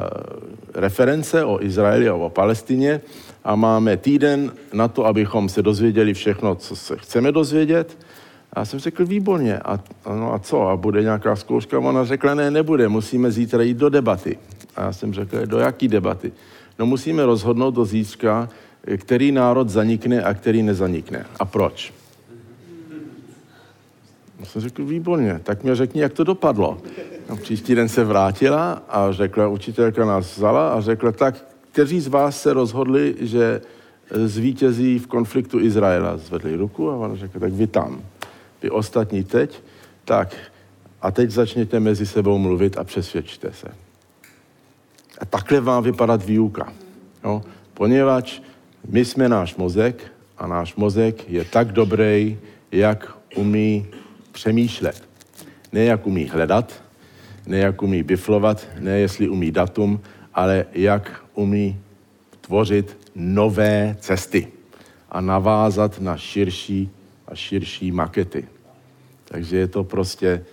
reference o Izraeli a o Palestině a máme týden na to, abychom se dozvěděli všechno, co se chceme dozvědět. A já jsem řekl, výborně, a, no a co, a bude nějaká zkouška? Ona řekla, ne, nebude, musíme zítra jít do debaty. A já jsem řekl, do jaký debaty? No musíme rozhodnout do zítřka, který národ zanikne a který nezanikne. A proč? Já jsem řekl, výborně, tak mě řekni, jak to dopadlo. A příští den se vrátila a řekla, učitelka nás vzala a řekla, tak kteří z vás se rozhodli, že zvítězí v konfliktu Izraela? Zvedli ruku a ona řekla, tak vy tam. Vy ostatní teď, tak a teď začněte mezi sebou mluvit a přesvědčte se. A takhle má vypadat výuka. No, poněvadž my jsme náš mozek a náš mozek je tak dobrý, jak umí přemýšlet. Ne jak umí hledat, ne jak umí biflovat, ne jestli umí datum, ale jak umí tvořit nové cesty a navázat na širší a širší makety. Takže je to prostě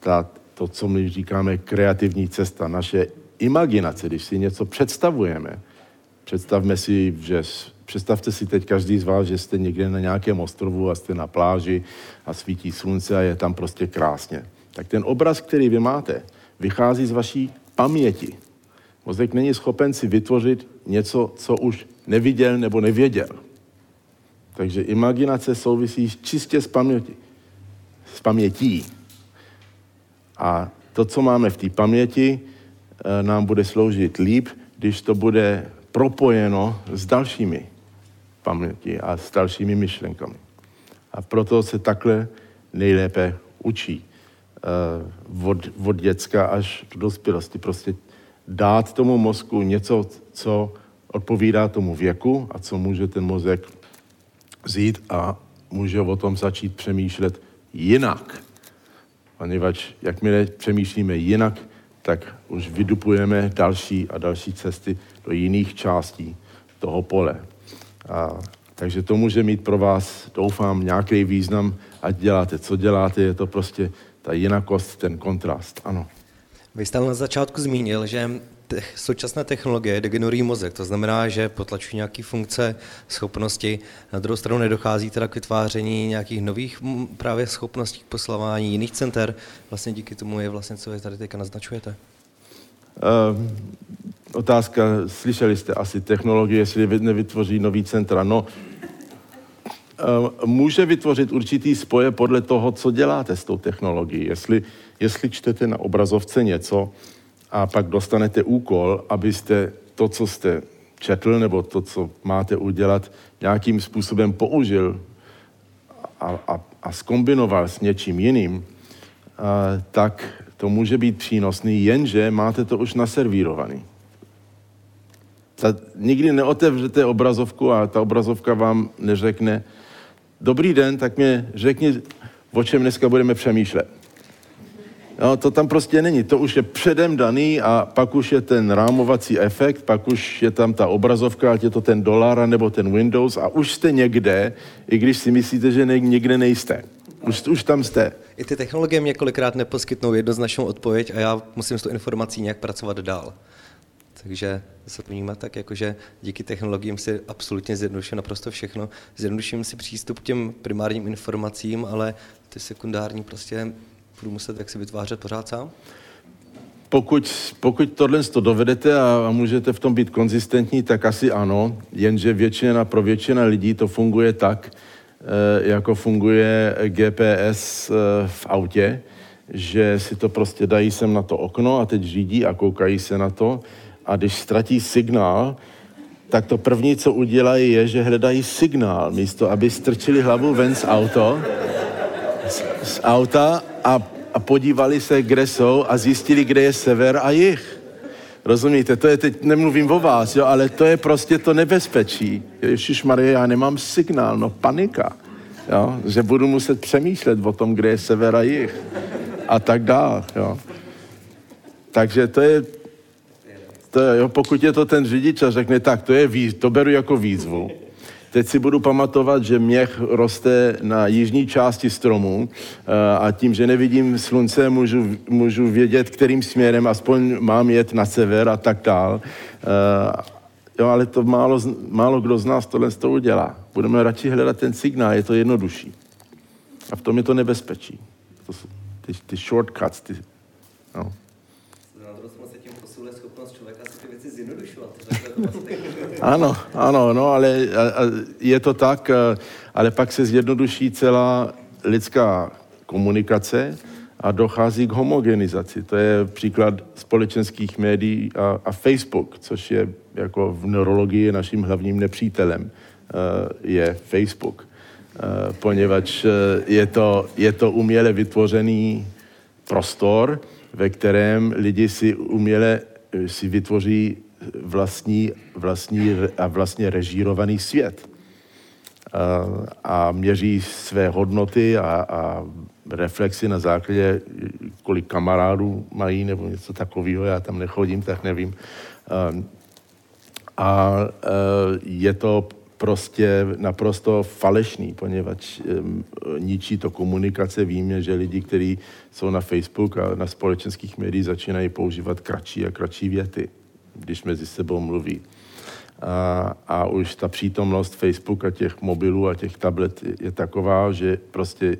ta, to, co my říkáme kreativní cesta, naše imaginace, když si něco představujeme. Představme si, že představte si teď každý z vás, že jste někde na nějakém ostrovu a jste na pláži a svítí slunce a je tam prostě krásně. Tak ten obraz, který vy máte, vychází z vaší paměti. Mozek není schopen si vytvořit něco, co už neviděl nebo nevěděl. Takže imaginace souvisí čistě s pamětí. S pamětí. A to, co máme v té paměti, eh, nám bude sloužit líp, když to bude propojeno s dalšími paměti a s dalšími myšlenkami. A proto se takhle nejlépe učí eh, od, od děcka až do dospělosti. Prostě dát tomu mozku něco, co odpovídá tomu věku a co může ten mozek vzít a může o tom začít přemýšlet jinak. Poněvadž jakmile přemýšlíme jinak, tak už vydupujeme další a další cesty do jiných částí toho pole. A, takže to může mít pro vás, doufám, nějaký význam, ať děláte, co děláte, je to prostě ta jinakost, ten kontrast, ano. Vy jste na začátku zmínil, že te- současné technologie degenerují mozek, to znamená, že potlačují nějaké funkce, schopnosti. Na druhou stranu nedochází teda k vytváření nějakých nových právě schopností k poslavání jiných center. Vlastně díky tomu je vlastně, co vy tady teďka naznačujete. Uh, otázka, slyšeli jste asi technologie, jestli nevytvoří nový centra. No, uh, může vytvořit určitý spoje podle toho, co děláte s tou technologií. Jestli, jestli čtete na obrazovce něco, a pak dostanete úkol, abyste to, co jste četl, nebo to, co máte udělat, nějakým způsobem použil a, a, a skombinoval s něčím jiným, a, tak to může být přínosný, jenže máte to už naservírovaný. Ta, nikdy neotevřete obrazovku a ta obrazovka vám neřekne, dobrý den, tak mě řekni, o čem dneska budeme přemýšlet. No, to tam prostě není. To už je předem daný a pak už je ten rámovací efekt, pak už je tam ta obrazovka, ať je to ten dolar nebo ten Windows a už jste někde, i když si myslíte, že někde nejste. Už, už tam jste. I ty technologie mě kolikrát neposkytnou jednoznačnou odpověď a já musím s tou informací nějak pracovat dál. Takže se to vnímá tak, jakože díky technologiím si absolutně zjednoduším naprosto všechno. Zjednoduším si přístup k těm primárním informacím, ale ty sekundární prostě budu muset jak si vytvářet pořád sám. Pokud, pokud tohle to dovedete a, a můžete v tom být konzistentní, tak asi ano, jenže většina, pro většina lidí to funguje tak, e, jako funguje GPS e, v autě, že si to prostě dají sem na to okno a teď řídí a koukají se na to. A když ztratí signál, tak to první, co udělají, je, že hledají signál, místo aby strčili hlavu ven z auto, z auta a, a podívali se, kde jsou a zjistili, kde je sever a jih. Rozumíte, to je teď, nemluvím o vás, jo, ale to je prostě to nebezpečí. Ježíš Marie, já nemám signál, no panika. Jo, že budu muset přemýšlet o tom, kde je sever a jih. A tak dál, jo. Takže to je to, jo, pokud je to ten řidič a řekne, tak to, je výz, to beru jako výzvu. Teď si budu pamatovat, že měch roste na jižní části stromu eh, a tím, že nevidím slunce, můžu, můžu vědět, kterým směrem aspoň mám jet na sever a tak dál. Eh, jo, ale to málo, málo kdo z nás tohle to udělá. Budeme radši hledat ten signál, je to jednodušší. A v tom je to nebezpečí. To jsou ty, ty shortcuts, ty, no. Ano, ano, no, ale je to tak, ale pak se zjednoduší celá lidská komunikace a dochází k homogenizaci. To je příklad společenských médií a, a Facebook, což je jako v neurologii naším hlavním nepřítelem, je Facebook. Poněvadž je to, je to uměle vytvořený prostor, ve kterém lidi si uměle si vytvoří vlastní, vlastní a vlastně režírovaný svět. A, a měří své hodnoty a, a reflexy na základě, kolik kamarádů mají nebo něco takového, já tam nechodím, tak nevím. A, a je to prostě naprosto falešný, poněvadž ničí to komunikace. Víme, že lidi, kteří jsou na Facebook a na společenských médiích, začínají používat kratší a kratší věty když mezi sebou mluví. A, a už ta přítomnost Facebooka, těch mobilů a těch tablet je taková, že prostě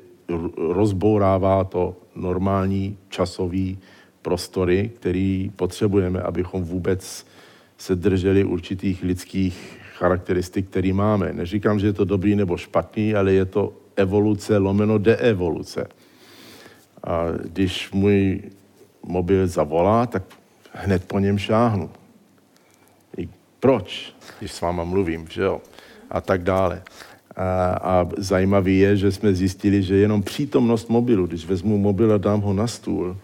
rozbourává to normální časový prostory, který potřebujeme, abychom vůbec se drželi určitých lidských charakteristik, který máme. Neříkám, že je to dobrý nebo špatný, ale je to evoluce lomeno deevoluce. A když můj mobil zavolá, tak hned po něm šáhnu proč, když s váma mluvím, že jo, a tak dále. A, a zajímavý je, že jsme zjistili, že jenom přítomnost mobilu, když vezmu mobil a dám ho na stůl,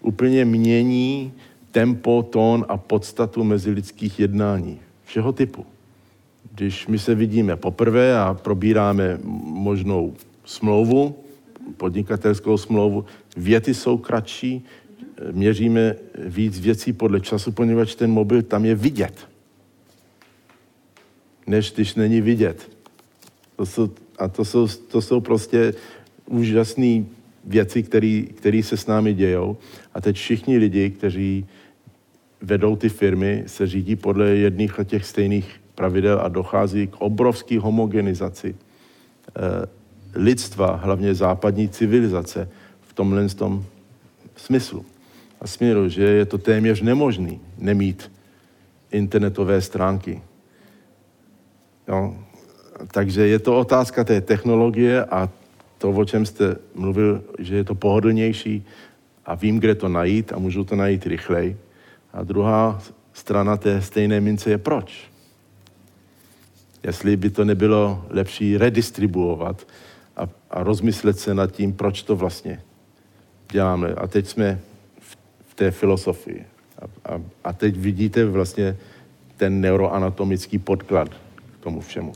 úplně mění tempo, tón a podstatu mezilidských jednání. Všeho typu. Když my se vidíme poprvé a probíráme možnou smlouvu, podnikatelskou smlouvu, věty jsou kratší, měříme víc věcí podle času, poněvadž ten mobil tam je vidět než když není vidět. To jsou, a to jsou, to jsou prostě úžasné věci, které se s námi dějou. A teď všichni lidi, kteří vedou ty firmy, se řídí podle jedných a těch stejných pravidel a dochází k obrovské homogenizaci eh, lidstva, hlavně západní civilizace, v tomhle tom smyslu a směru, že je to téměř nemožný nemít internetové stránky, Jo. Takže je to otázka té technologie a to, o čem jste mluvil, že je to pohodlnější a vím, kde to najít a můžu to najít rychleji. A druhá strana té stejné mince je proč. Jestli by to nebylo lepší redistribuovat a, a rozmyslet se nad tím, proč to vlastně děláme. A teď jsme v, v té filosofii. A, a, a teď vidíte vlastně ten neuroanatomický podklad tomu všemu.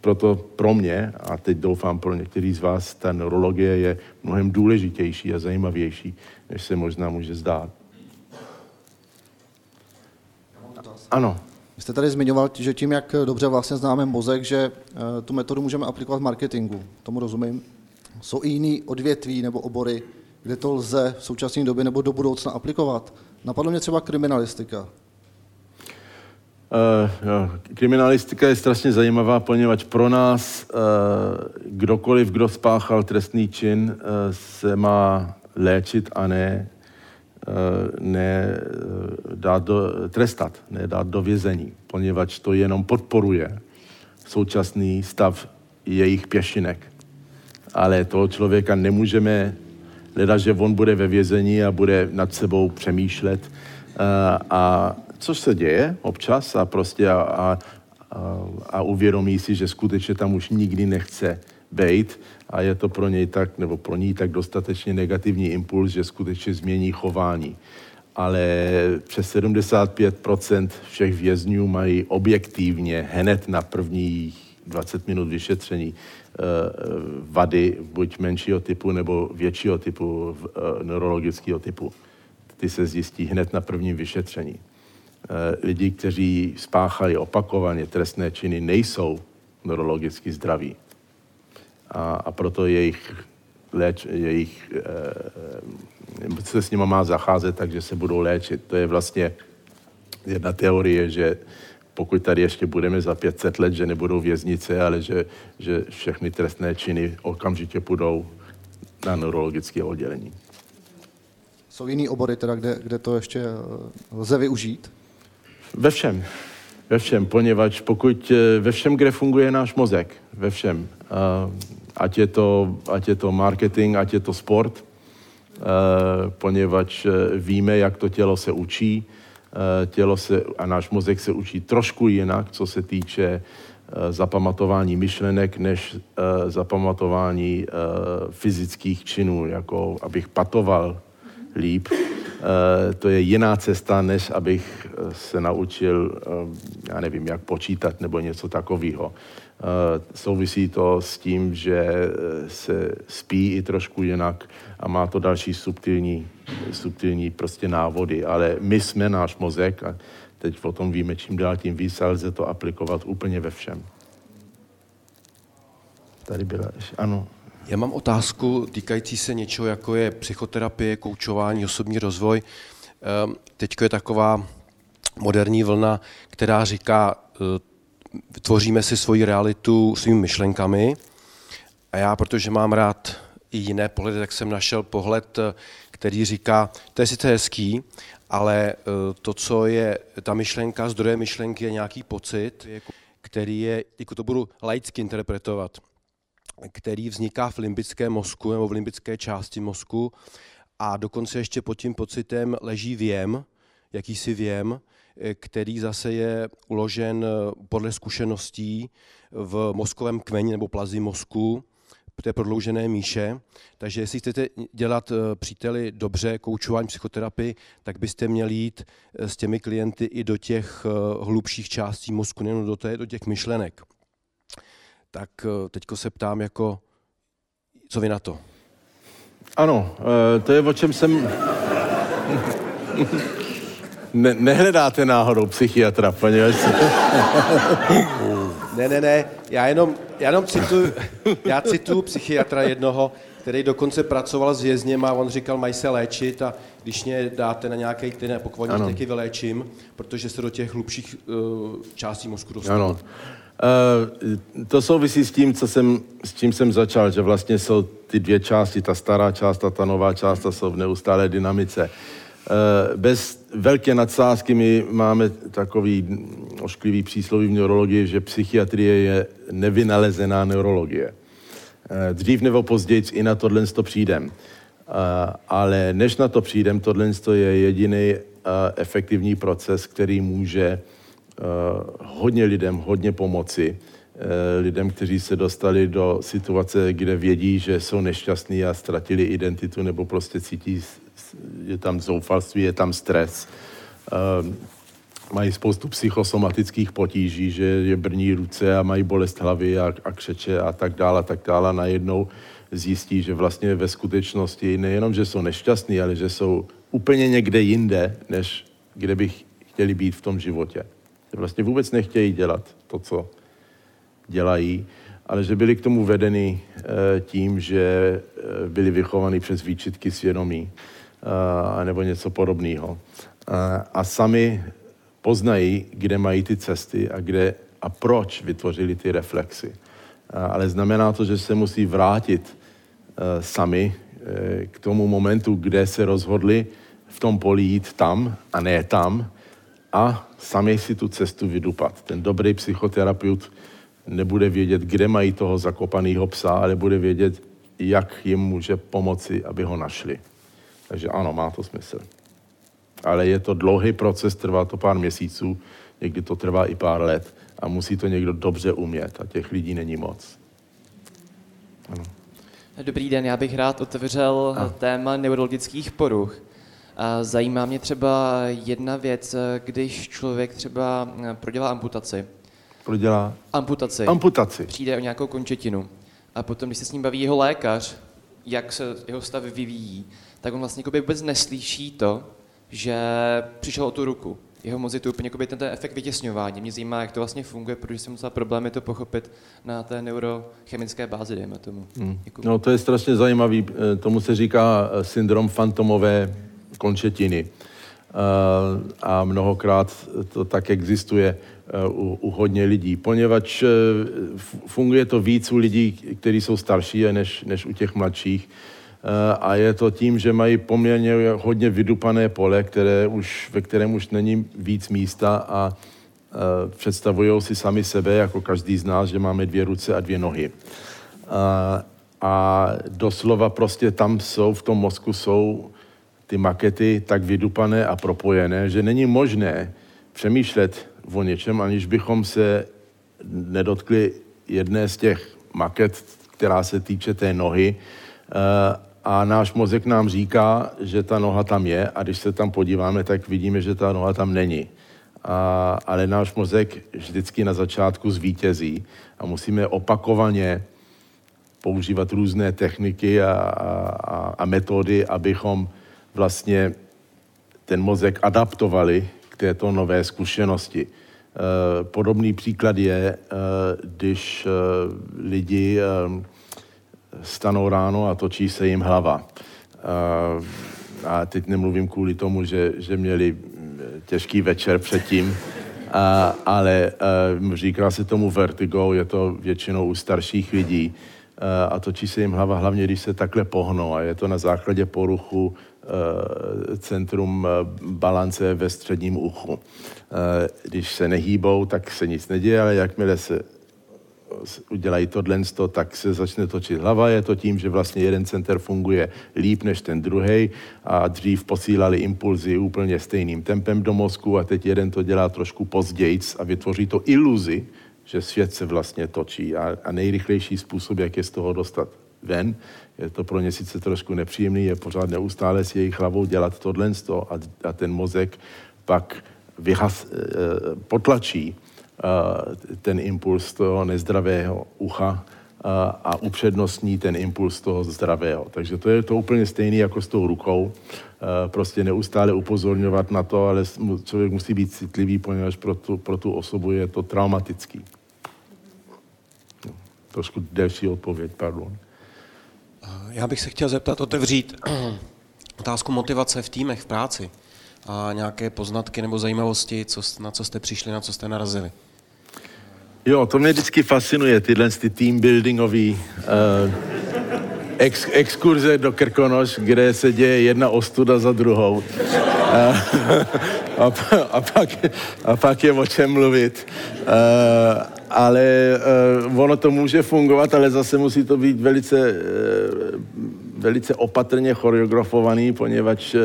Proto pro mě, a teď doufám pro některý z vás, ta neurologie je mnohem důležitější a zajímavější, než se možná může zdát. Ano. Vy jste tady zmiňoval, že tím, jak dobře vlastně známe mozek, že eh, tu metodu můžeme aplikovat v marketingu. Tomu rozumím. Jsou i jiný odvětví nebo obory, kde to lze v současné době nebo do budoucna aplikovat? Napadlo mě třeba kriminalistika. Uh, kriminalistika je strašně zajímavá, poněvadž pro nás uh, kdokoliv, kdo spáchal trestný čin, uh, se má léčit a ne, ne dát do, trestat, ne dát do vězení, poněvadž to jenom podporuje současný stav jejich pěšinek. Ale toho člověka nemůžeme hledat, že on bude ve vězení a bude nad sebou přemýšlet. A což se děje občas a prostě a, a, a, uvědomí si, že skutečně tam už nikdy nechce být a je to pro něj tak, nebo pro ní tak dostatečně negativní impuls, že skutečně změní chování. Ale přes 75% všech vězňů mají objektivně hned na první 20 minut vyšetření eh, vady buď menšího typu nebo většího typu, eh, neurologického typu. Ty se zjistí hned na prvním vyšetření. Eh, lidi, kteří spáchali opakovaně trestné činy, nejsou neurologicky zdraví. A, a proto jejich, léč, jejich e, se s nimi má zacházet takže se budou léčit. To je vlastně jedna teorie, že pokud tady ještě budeme za 500 let, že nebudou věznice, ale že, že všechny trestné činy okamžitě půjdou na neurologické oddělení. Jsou jiný obory, teda, kde, kde to ještě eh, lze využít? Ve všem. Ve všem, poněvadž pokud eh, ve všem, kde funguje náš mozek, ve všem, ať je to, ať je to marketing, ať je to sport, poněvadž eh, víme, jak to tělo se učí, tělo se a náš mozek se učí trošku jinak, co se týče zapamatování myšlenek, než zapamatování fyzických činů, jako abych patoval líp. Eh, to je jiná cesta, než abych eh, se naučil, eh, já nevím, jak počítat nebo něco takového. Souvisí to s tím, že se spí i trošku jinak a má to další subtilní, subtilní prostě návody. Ale my jsme náš mozek a teď o tom víme čím dál tím víc a lze to aplikovat úplně ve všem. Tady byla, ano. Já mám otázku týkající se něčeho, jako je psychoterapie, koučování, osobní rozvoj. Ehm, Teď je taková moderní vlna, která říká, eh, tvoříme si svoji realitu svými myšlenkami. A já, protože mám rád i jiné pohledy, tak jsem našel pohled, eh, který říká, to je sice hezký, ale eh, to, co je ta myšlenka, zdroje myšlenky je nějaký pocit, který je, jako to budu laicky interpretovat, který vzniká v limbickém mozku nebo v limbické části mozku a dokonce ještě pod tím pocitem leží věm, jakýsi věm, který zase je uložen podle zkušeností v mozkovém kmeni nebo plazi mozku, té prodloužené míše. Takže jestli chcete dělat příteli dobře koučování psychoterapii, tak byste měli jít s těmi klienty i do těch hlubších částí mozku, nejen do, té, do těch myšlenek tak eh, teďko se ptám jako, co vy na to? Ano, eh, to je o čem jsem... Ne, nehledáte náhodou psychiatra, poněvadž... ne, ne, ne, já jenom, já jenom cituju, já cituju psychiatra jednoho, který dokonce pracoval s vězněm a on říkal, mají se léčit a když mě dáte na nějaké ty nepokvodní, taky vyléčím, protože se do těch hlubších uh, částí mozku dostanu. Ano. Uh, to souvisí s tím, co jsem, s čím jsem začal, že vlastně jsou ty dvě části, ta stará část a ta nová část, a jsou v neustálé dynamice. Uh, bez velké nadsázky my máme takový ošklivý přísloví v neurologii, že psychiatrie je nevynalezená neurologie. Uh, dřív nebo později i na tohle to přijdem. Ale než na to přijdem, tohle je jediný efektivní proces, který může Eh, hodně lidem hodně pomoci. Eh, lidem, kteří se dostali do situace, kde vědí, že jsou nešťastní a ztratili identitu nebo prostě cítí, je tam zoufalství, je tam stres. Eh, mají spoustu psychosomatických potíží, že je brní ruce a mají bolest hlavy a, a křeče a tak dále, a tak dále. Najednou zjistí, že vlastně ve skutečnosti nejenom, že jsou nešťastní, ale že jsou úplně někde jinde, než kde bych chtěli být v tom životě vlastně vůbec nechtějí dělat to, co dělají. ale že byli k tomu vedeni tím, že byli vychovaní přes výčitky svědomí nebo něco podobného. A sami poznají, kde mají ty cesty a kde a proč vytvořili ty reflexy. Ale znamená to, že se musí vrátit sami k tomu momentu, kde se rozhodli v tom poli jít tam a ne tam a sami si tu cestu vydupat. Ten dobrý psychoterapeut nebude vědět, kde mají toho zakopaného psa, ale bude vědět, jak jim může pomoci, aby ho našli. Takže ano, má to smysl. Ale je to dlouhý proces, trvá to pár měsíců, někdy to trvá i pár let a musí to někdo dobře umět a těch lidí není moc. Ano. Dobrý den, já bych rád otevřel a. téma neurologických poruch. Zajímá mě třeba jedna věc, když člověk třeba prodělá amputaci. Prodělá? Amputaci. Amputaci. Přijde o nějakou končetinu. A potom, když se s ním baví jeho lékař, jak se jeho stav vyvíjí, tak on vlastně vůbec neslyší to, že přišel o tu ruku. Jeho mozek to úplně ten, ten efekt vytěsňování. Mě zajímá, jak to vlastně funguje, protože jsem musel problémy to pochopit na té neurochemické bázi, dejme tomu. Hmm. No to je strašně zajímavý. Eh, tomu se říká eh, syndrom fantomové končetiny. Eh, a mnohokrát to tak existuje u, u hodně lidí, poněvadž funguje to víc u lidí, kteří jsou starší než, než u těch mladších a je to tím, že mají poměrně hodně vydupané pole, které už, ve kterém už není víc místa a představují si sami sebe, jako každý z nás, že máme dvě ruce a dvě nohy. A, a doslova prostě tam jsou, v tom mozku jsou ty makety tak vydupané a propojené, že není možné přemýšlet o něčem, aniž bychom se nedotkli jedné z těch maket, která se týče té nohy a náš mozek nám říká, že ta noha tam je a když se tam podíváme, tak vidíme, že ta noha tam není. A, ale náš mozek vždycky na začátku zvítězí a musíme opakovaně používat různé techniky a, a, a metody, abychom vlastně ten mozek adaptovali k této nové zkušenosti. E, podobný příklad je, e, když e, lidi stanou ráno a točí se jim hlava. A teď nemluvím kvůli tomu, že, že měli těžký večer předtím, a, ale a, říká se tomu vertigo, je to většinou u starších lidí a, a točí se jim hlava hlavně, když se takhle pohnou a je to na základě poruchu centrum balance ve středním uchu. A, když se nehýbou, tak se nic neděje, ale jakmile se udělají tohle, tak se začne točit hlava. Je to tím, že vlastně jeden center funguje líp než ten druhý a dřív posílali impulzy úplně stejným tempem do mozku a teď jeden to dělá trošku později a vytvoří to iluzi, že svět se vlastně točí a, a nejrychlejší způsob, jak je z toho dostat ven, je to pro ně sice trošku nepříjemný, je pořád neustále s jejich hlavou dělat tohle a, a ten mozek pak vyhas, eh, potlačí ten impuls toho nezdravého ucha a upřednostní ten impuls toho zdravého. Takže to je to úplně stejné jako s tou rukou. Prostě neustále upozorňovat na to, ale člověk musí být citlivý, poněvadž pro tu, pro tu osobu je to traumatický. No, trošku delší odpověď, pardon. Já bych se chtěl zeptat, otevřít otázku motivace v týmech, v práci a nějaké poznatky nebo zajímavosti, co, na co jste přišli, na co jste narazili. Jo, to mě vždycky fascinuje, tyhle ty team buildingový uh, ex, exkurze do Krkonoš, kde se děje jedna ostuda za druhou. Uh, a, a, pak, a pak je o čem mluvit. Uh, ale uh, ono to může fungovat, ale zase musí to být velice, uh, velice opatrně choreografovaný, poněvadž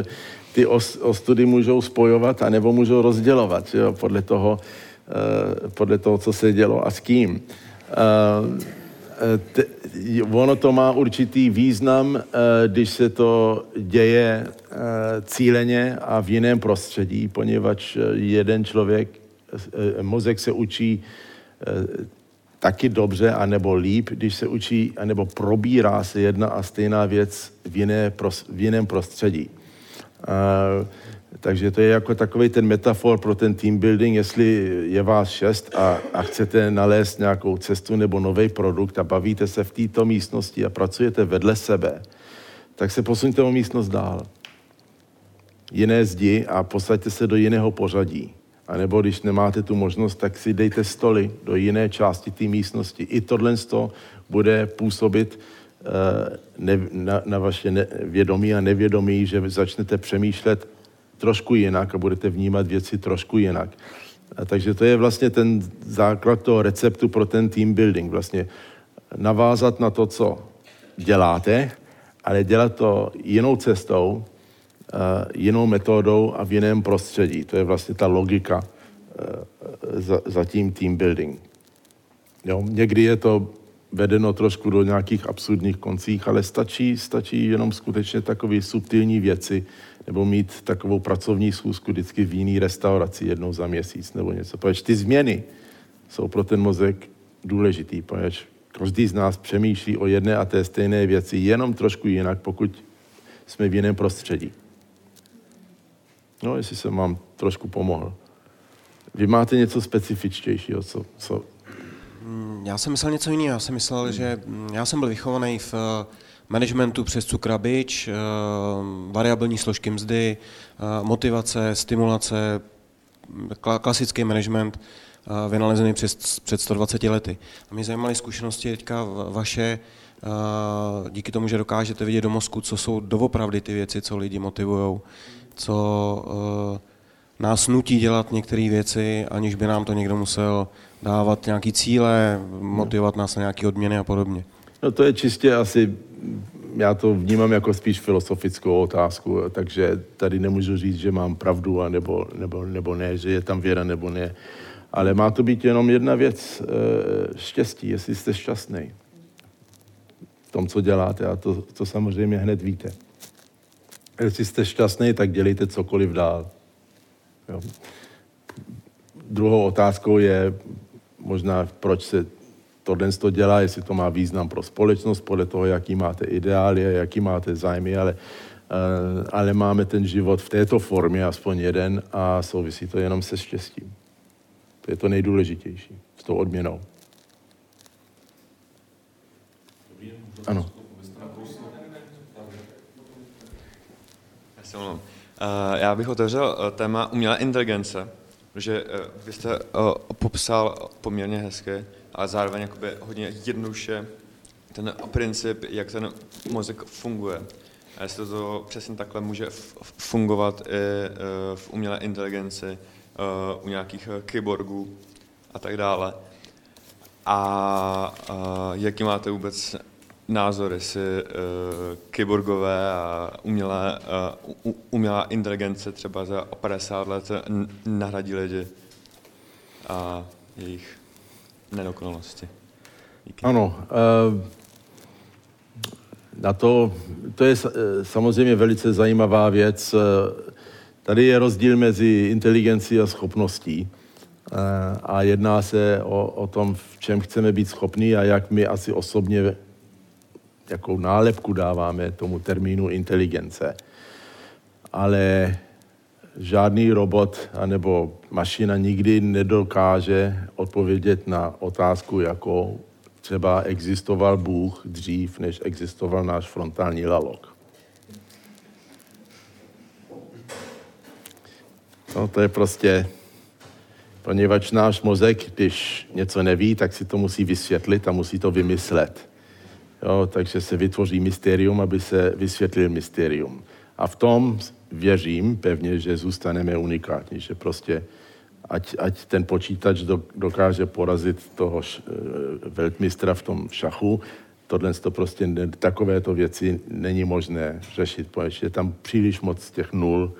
ty os, ostudy můžou spojovat a nebo můžou rozdělovat, jo, podle toho, Eh, podle toho, co se dělo a s kým. Eh, ono to má určitý význam, eh, když se to děje cíleně a v jiném prostředí, poněvadž jeden člověk, mozek se učí taky dobře, anebo líp, když se učí, anebo probírá se jedna a stejná věc v, jiné, v jiném prostředí. Takže to je jako takový ten metafor pro ten team building, jestli je vás šest a, a chcete nalézt nějakou cestu nebo nový produkt a bavíte se v této místnosti a pracujete vedle sebe, tak se posuňte o místnost dál. Jiné zdi a posaďte se do jiného pořadí. A nebo když nemáte tu možnost, tak si dejte stoly do jiné části té místnosti. I tohle bude působit eh, ne, na, na vaše ne, vědomí a nevědomí, že začnete přemýšlet trošku jinak a budete vnímat věci trošku jinak. A takže to je vlastně ten základ toho receptu pro ten team building. Vlastně navázat na to, co děláte, ale dělat to jinou cestou, jinou metodou a v jiném prostředí. To je vlastně ta logika uh, za, za tím team building. Jo? Někdy je to vedeno trošku do nějakých absurdních koncích, ale stačí, stačí jenom skutečně takové subtilní věci, nebo mít takovou pracovní schůzku vždycky v jiný restauraci jednou za měsíc nebo něco. Protože ty změny jsou pro ten mozek důležitý, protože každý z nás přemýšlí o jedné a té stejné věci jenom trošku jinak, pokud jsme v jiném prostředí. No, jestli jsem vám trošku pomohl. Vy máte něco specifičtějšího, co, co Hmm, já jsem myslel něco jiného. Já jsem myslel, že hmm, já jsem byl vychovaný v eh, managementu přes cukrabič, eh, variabilní složky mzdy, eh, motivace, stimulace, klasický management vynalezený přes, před 120 lety. A mě zajímaly zkušenosti teďka vaše, díky tomu, že dokážete vidět do mozku, co jsou doopravdy ty věci, co lidi motivují, co nás nutí dělat některé věci, aniž by nám to někdo musel dávat nějaký cíle, motivovat nás na nějaké odměny a podobně. No to je čistě asi, já to vnímám jako spíš filosofickou otázku, takže tady nemůžu říct, že mám pravdu a nebo, nebo, nebo ne, že je tam věra nebo ne. Ale má to být jenom jedna věc, eh, štěstí, jestli jste šťastný v tom, co děláte a to, to samozřejmě hned víte. Jestli jste šťastný, tak dělejte cokoliv dál. Jo. Druhou otázkou je možná, proč se tohle to dělá, jestli to má význam pro společnost, podle toho, jaký máte ideály a jaký máte zájmy, ale, uh, ale máme ten život v této formě, aspoň jeden, a souvisí to jenom se štěstím. To je to nejdůležitější, s tou odměnou. Ano. Já bych otevřel eh, téma umělé inteligence, protože eh, vy jste popsal poměrně hezky, ale zároveň jakoby hodně jednoduše ten princip, jak ten mozek funguje. A jestli to přesně takhle může fungovat i v umělé inteligenci, u nějakých kyborgů a tak dále. A jaký máte vůbec názor, jestli kyborgové a umělé, umělá inteligence třeba za 50 let nahradí lidi a jejich nedokonalosti. Díky. Ano, uh, na to, to je eh, samozřejmě velice zajímavá věc. Eh, tady je rozdíl mezi inteligencí a schopností. A jedná se o, o tom, v čem chceme být schopní a jak my asi osobně jakou nálepku dáváme tomu termínu inteligence. Ale žádný robot anebo mašina nikdy nedokáže odpovědět na otázku, jako třeba existoval Bůh dřív, než existoval náš frontální lalok. No, to je prostě, poněvadž náš mozek, když něco neví, tak si to musí vysvětlit a musí to vymyslet. Jo, takže se vytvoří mysterium, aby se vysvětlil mysterium. A v tom věřím pevně, že zůstaneme unikátní, že prostě ať, ať ten počítač dokáže porazit toho š, eh, veltmistra v tom šachu, tohle to prostě ne, takovéto věci není možné řešit, protože je tam příliš moc těch nul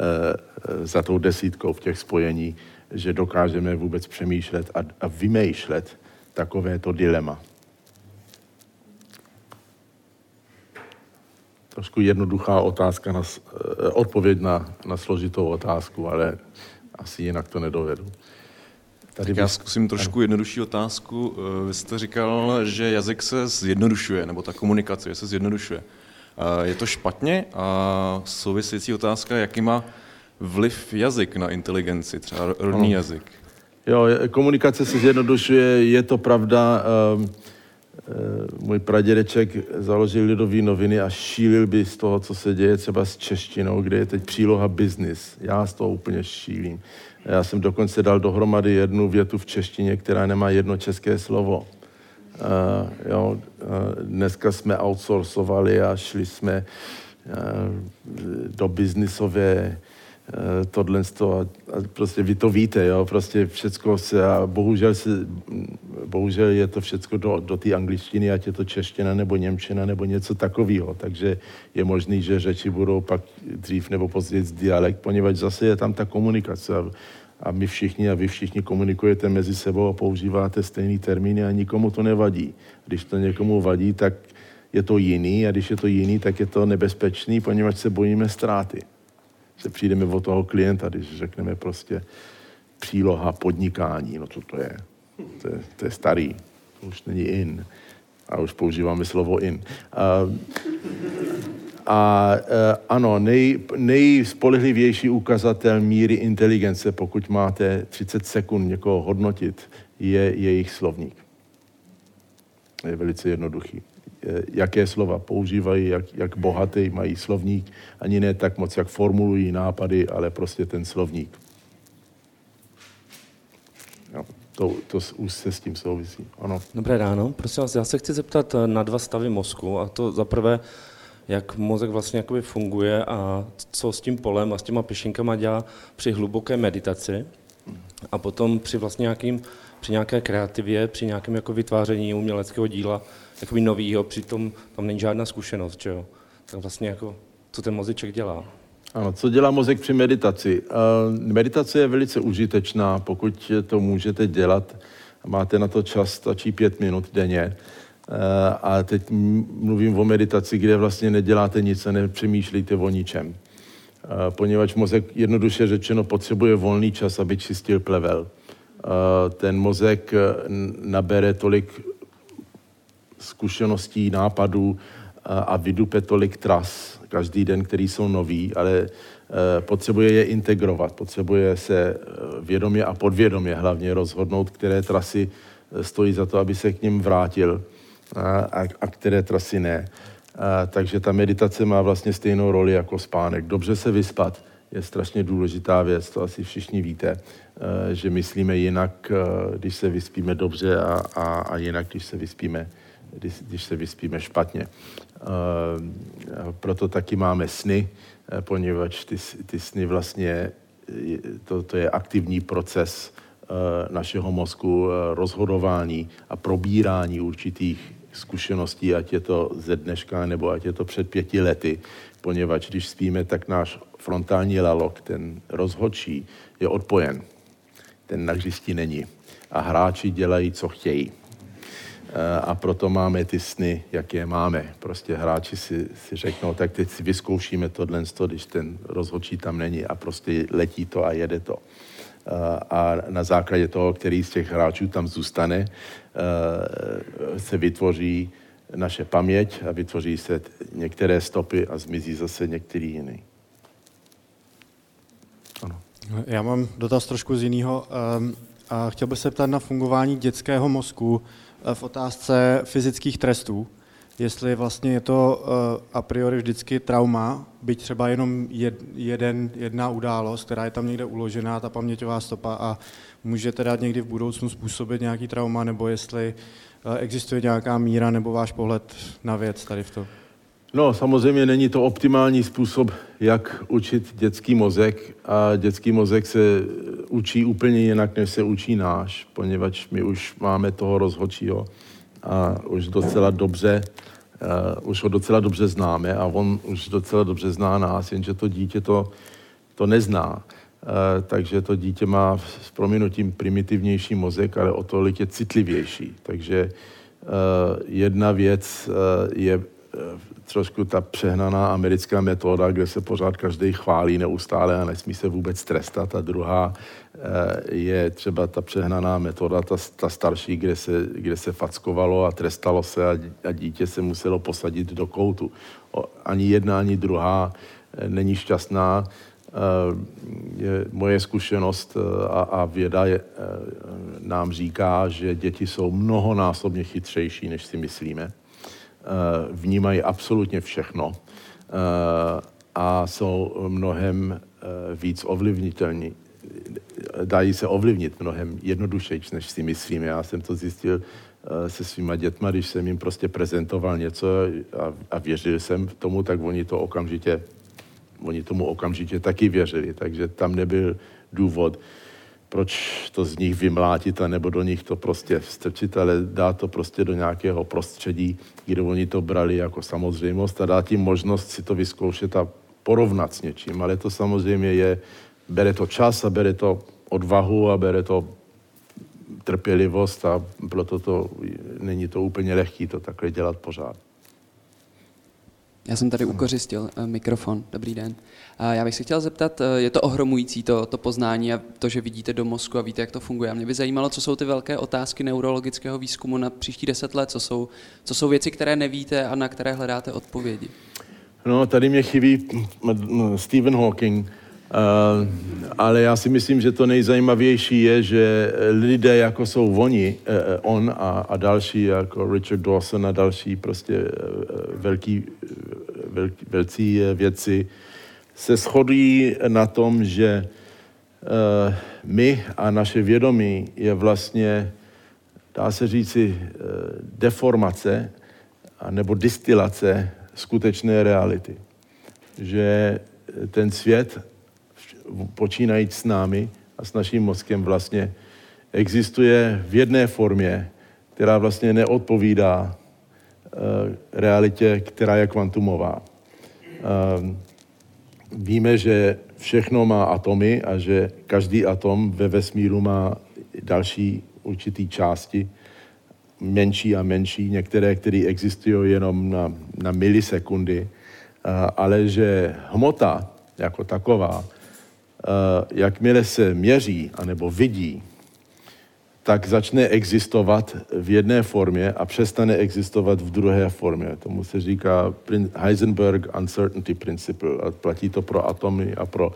e, za tou desítkou v těch spojení, že dokážeme vůbec přemýšlet a, a vymýšlet takovéto dilema. Trošku jednoduchá otázka, na, eh, odpověď na, na složitou otázku, ale asi jinak to nedovedu. Tady tak já zkusím trošku jednodušší otázku. Eh, vy jste říkal, že jazyk se zjednodušuje, nebo ta komunikace se zjednodušuje. Eh, je to špatně? A související otázka, jakýma vliv jazyk na inteligenci, třeba rodný jazyk? Jo, komunikace se zjednodušuje, je to pravda. Um, můj pradědeček založil lidové noviny a šílil by z toho, co se děje třeba s češtinou, kde je teď příloha business. Já z toho úplně šílím. Já jsem dokonce dal dohromady jednu větu v češtině, která nemá jedno české slovo. Uh, jo, uh, dneska jsme outsourcovali a šli jsme uh, do biznisové Eh, tohle a, a prostě vy to víte, jo, prostě všecko se a bohužel, se, bohužel je to všecko do, do té angličtiny, ať je to čeština nebo němčina nebo něco takového, takže je možný, že řeči budou pak dřív nebo později dialekt, poněvadž zase je tam ta komunikace. A, a my všichni a vy všichni komunikujete mezi sebou a používáte stejný termíny a nikomu to nevadí. Když to někomu vadí, tak je to jiný a když je to jiný, tak je to nebezpečný, poněvadž se bojíme ztráty se přijdeme o toho klienta, když řekneme prostě příloha podnikání, no co to je? To je, to je starý, to už není in. A už používáme slovo in. A, a e, ano, nej, nejspolehlivější ukazatel míry inteligence, pokud máte 30 sekund někoho hodnotit, je jejich slovník. Je velice jednoduchý. Eh, jaké slova používají, jak, jak bohatý mají slovník, ani ne tak moc, jak formulují nápady, ale prostě ten slovník. Jo, to, to už se s tím souvisí. Ano. Dobré ráno. Prosím vás, já se chci zeptat eh, na dva stavy mozku, a to za prvé, jak mozek vlastně jakoby funguje a co s tím polem a s těma pěšinkama dělá při hluboké meditaci a potom při vlastně nějakým, při nějaké kreativě, při nějakém jako vytváření uměleckého díla, takový novýho, přitom tam není žádná zkušenost, že jo? Tak vlastně jako, co ten mozeček dělá? Ano, co dělá mozek při meditaci? Uh, meditace je velice užitečná, pokud to můžete dělat. Máte na to čas, stačí pět minut denně. Uh, a teď mluvím o meditaci, kde vlastně neděláte nic a nepřemýšlíte o ničem. Uh, poněvadž mozek jednoduše řečeno potřebuje volný čas, aby čistil plevel. Ten mozek nabere tolik zkušeností, nápadů a vydupe tolik tras každý den, který jsou nový, ale e, potřebuje je integrovat, potřebuje se e, vědomě a podvědomě hlavně rozhodnout, které trasy stojí za to, aby se k ním vrátil a, a které trasy ne. A, takže ta meditace má vlastně stejnou roli jako spánek. Dobře se vyspat je strašně důležitá věc, to asi všichni víte, že myslíme jinak, když se vyspíme dobře a, a, a jinak, když se vyspíme když, když se vyspíme špatně. Eh, proto taky máme sny, eh, poněvadž ty, ty sny vlastně, to, to je aktivní proces eh, našeho mozku rozhodování a probírání určitých zkušeností, ať je to ze dneška nebo ať je to před pěti lety, poněvadž když spíme, tak náš frontální lalok, ten rozhodčí, je odpojen. Ten na není. A hráči dělají, co chtějí a proto máme ty sny, jaké máme. Prostě hráči si, si řeknou, tak teď si vyzkoušíme tohle, když ten rozhodčí tam není a prostě letí to a jede to. A na základě toho, který z těch hráčů tam zůstane, se vytvoří naše paměť a vytvoří se některé stopy a zmizí zase některý jiný. Ano. Já mám dotaz trošku z jiného. A chtěl bych se ptat na fungování dětského mozku Eh, v otázce fyzických trestů, jestli vlastně je to eh, a priori vždycky trauma, byť třeba jenom jeden, jedna událost, která je tam někde uložená, ta paměťová stopa a může teda někdy v budoucnu způsobit nějaký trauma, nebo jestli eh, existuje nějaká míra nebo váš pohled na věc tady v tom? No, samozřejmě není to optimální způsob, jak učit dětský mozek a dětský mozek se učí úplně jinak, než se učí náš, poněvadž my už máme toho rozhodčího a už docela dobře, uh, už ho docela dobře známe a on už docela dobře zná nás, jenže to dítě to, to nezná. Uh, takže to dítě má s prominutím primitivnější mozek, ale o tolik je citlivější. Takže uh, jedna věc uh, je trošku ta přehnaná americká metoda, kde se pořád každý chválí neustále a nesmí se vůbec trestat. A druhá eh, je třeba ta přehnaná metoda, ta, ta starší, kde se, kde se fackovalo a trestalo se a, a dítě se muselo posadit do koutu. Ani jedna, ani druhá eh, není šťastná. Eh, je, moje zkušenost a, a věda je, nám říká, že děti jsou mnohonásobně chytřejší, než si myslíme. Vnímají absolutně všechno a jsou mnohem víc ovlivnitelní. Dají se ovlivnit mnohem jednodušeji, než si myslíme. Já jsem to zjistil se svýma dětma, když jsem jim prostě prezentoval něco a, věřil jsem tomu, tak oni to okamžitě oni tomu okamžitě taky věřili, takže tam nebyl důvod, proč to z nich vymlátit a nebo do nich to prostě strčit, ale dát to prostě do nějakého prostředí, kde oni to brali jako samozřejmost a dát jim možnost si to vyzkoušet a porovnat s něčím. Ale to samozřejmě je, bere to čas a bere to odvahu a bere to trpělivost a proto to není to úplně lehký to takhle dělat pořád. Já jsem tady ukořistil eh, mikrofon. Dobrý den. Já bych se chtěl zeptat, eh, je to ohromující to, to poznání a to, že vidíte do mozku a víte, jak to funguje. A mě by zajímalo, co jsou ty velké otázky neurologického výzkumu na příští deset let, co jsou, co jsou věci, které nevíte a na které hledáte odpovědi. No, tady mě chybí Stephen Hawking, ale já si myslím, že to nejzajímavější je, že lidé, jako jsou oni, uh, on a, a další, jako Richard Dawson a další prostě velký, velký, velcí věci, se shodují na tom, že my a naše vědomí je vlastně, dá se říci, deformace nebo distilace skutečné reality. Že ten svět počínajíc s námi a s naším mozkem vlastně existuje v jedné formě, která vlastně neodpovídá uh, realitě, která je kvantumová. Uh, víme, že všechno má atomy a že každý atom ve vesmíru má další určitý části, menší a menší, některé, které existují jenom na, na milisekundy, uh, ale že hmota jako taková Eh, jakmile se měří anebo vidí, tak začne existovat v jedné formě a přestane existovat v druhé formě. Tomu se říká Heisenberg Uncertainty Principle. A platí to pro atomy a pro,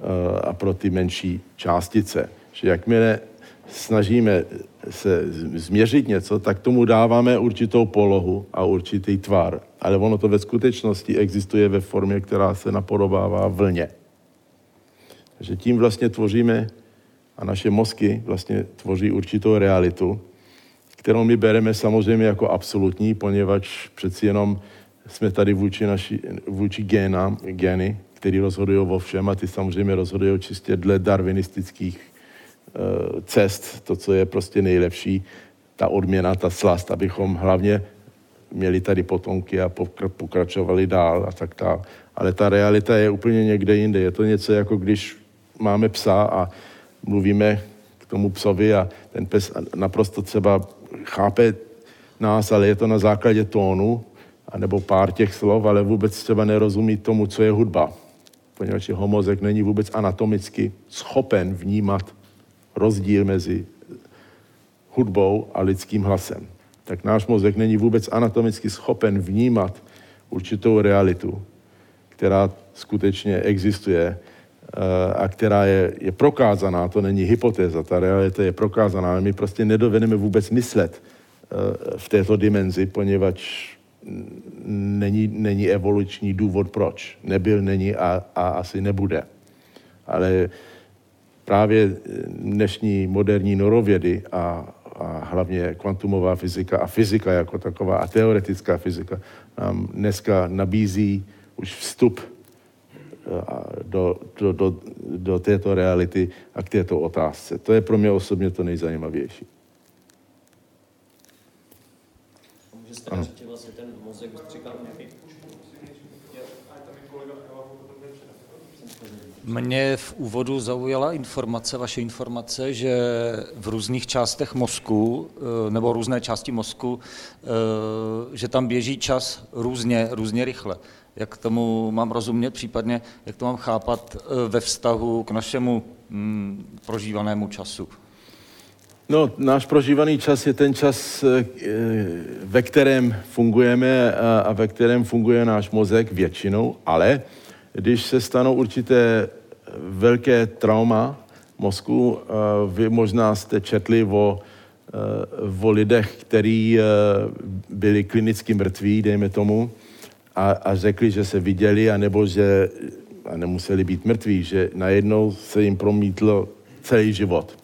eh, a pro ty menší částice. Že jakmile snažíme se změřit něco, tak tomu dáváme určitou polohu a určitý tvar. Ale ono to ve skutečnosti existuje ve formě, která se napodobává vlně že tím vlastně tvoříme a naše mozky vlastně tvoří určitou realitu, kterou my bereme samozřejmě jako absolutní, poněvadž přeci jenom jsme tady vůči, naši, vůči génám, gény, který rozhodují o všem a ty samozřejmě rozhodují čistě dle darwinistických uh, cest, to, co je prostě nejlepší, ta odměna, ta slast, abychom hlavně měli tady potomky a pokračovali dál a tak dále. Ale ta realita je úplně někde jinde. Je to něco jako když máme psa a mluvíme k tomu psovi a ten pes naprosto třeba chápe nás, ale je to na základě tónu, anebo pár těch slov, ale vůbec třeba nerozumí tomu, co je hudba. Poněvadž jeho mozek není vůbec anatomicky schopen vnímat rozdíl mezi hudbou a lidským hlasem. Tak náš mozek není vůbec anatomicky schopen vnímat určitou realitu, která skutečně existuje a která je, je prokázaná, to není hypotéza, ta realita je prokázaná, ale my prostě nedovedeme vůbec myslet eh, v této dimenzi, poněvadž není, není evoluční důvod proč. Nebyl, není a, a asi nebude. Ale právě dnešní moderní norovědy a, a hlavně kvantumová fyzika a fyzika jako taková a teoretická fyzika nám dneska nabízí už vstup do, do, do, do této reality a k této otázce. To je pro mě osobně to nejzajímavější. Můžete vlastně ten mozek Mě v úvodu zaujala informace, vaše informace, že v různých částech mozku, eh, nebo různé části mozku, eh, že tam běží čas různě, různě rychle jak tomu mám rozumět, případně jak to mám chápat eh, ve vztahu k našemu mm, prožívanému času. No, náš prožívaný čas je ten čas, eh, ve kterém fungujeme a ve kterém funguje náš mozek většinou, ale když se stanou určité eh, velké trauma mozku. Eh, vy možná jste četli o, eh, o lidech, kteří byli klinicky mrtví, dejme tomu, a, a řekli, že se viděli, anebo že a nemuseli být mrtví, že najednou se jim promítlo celý život.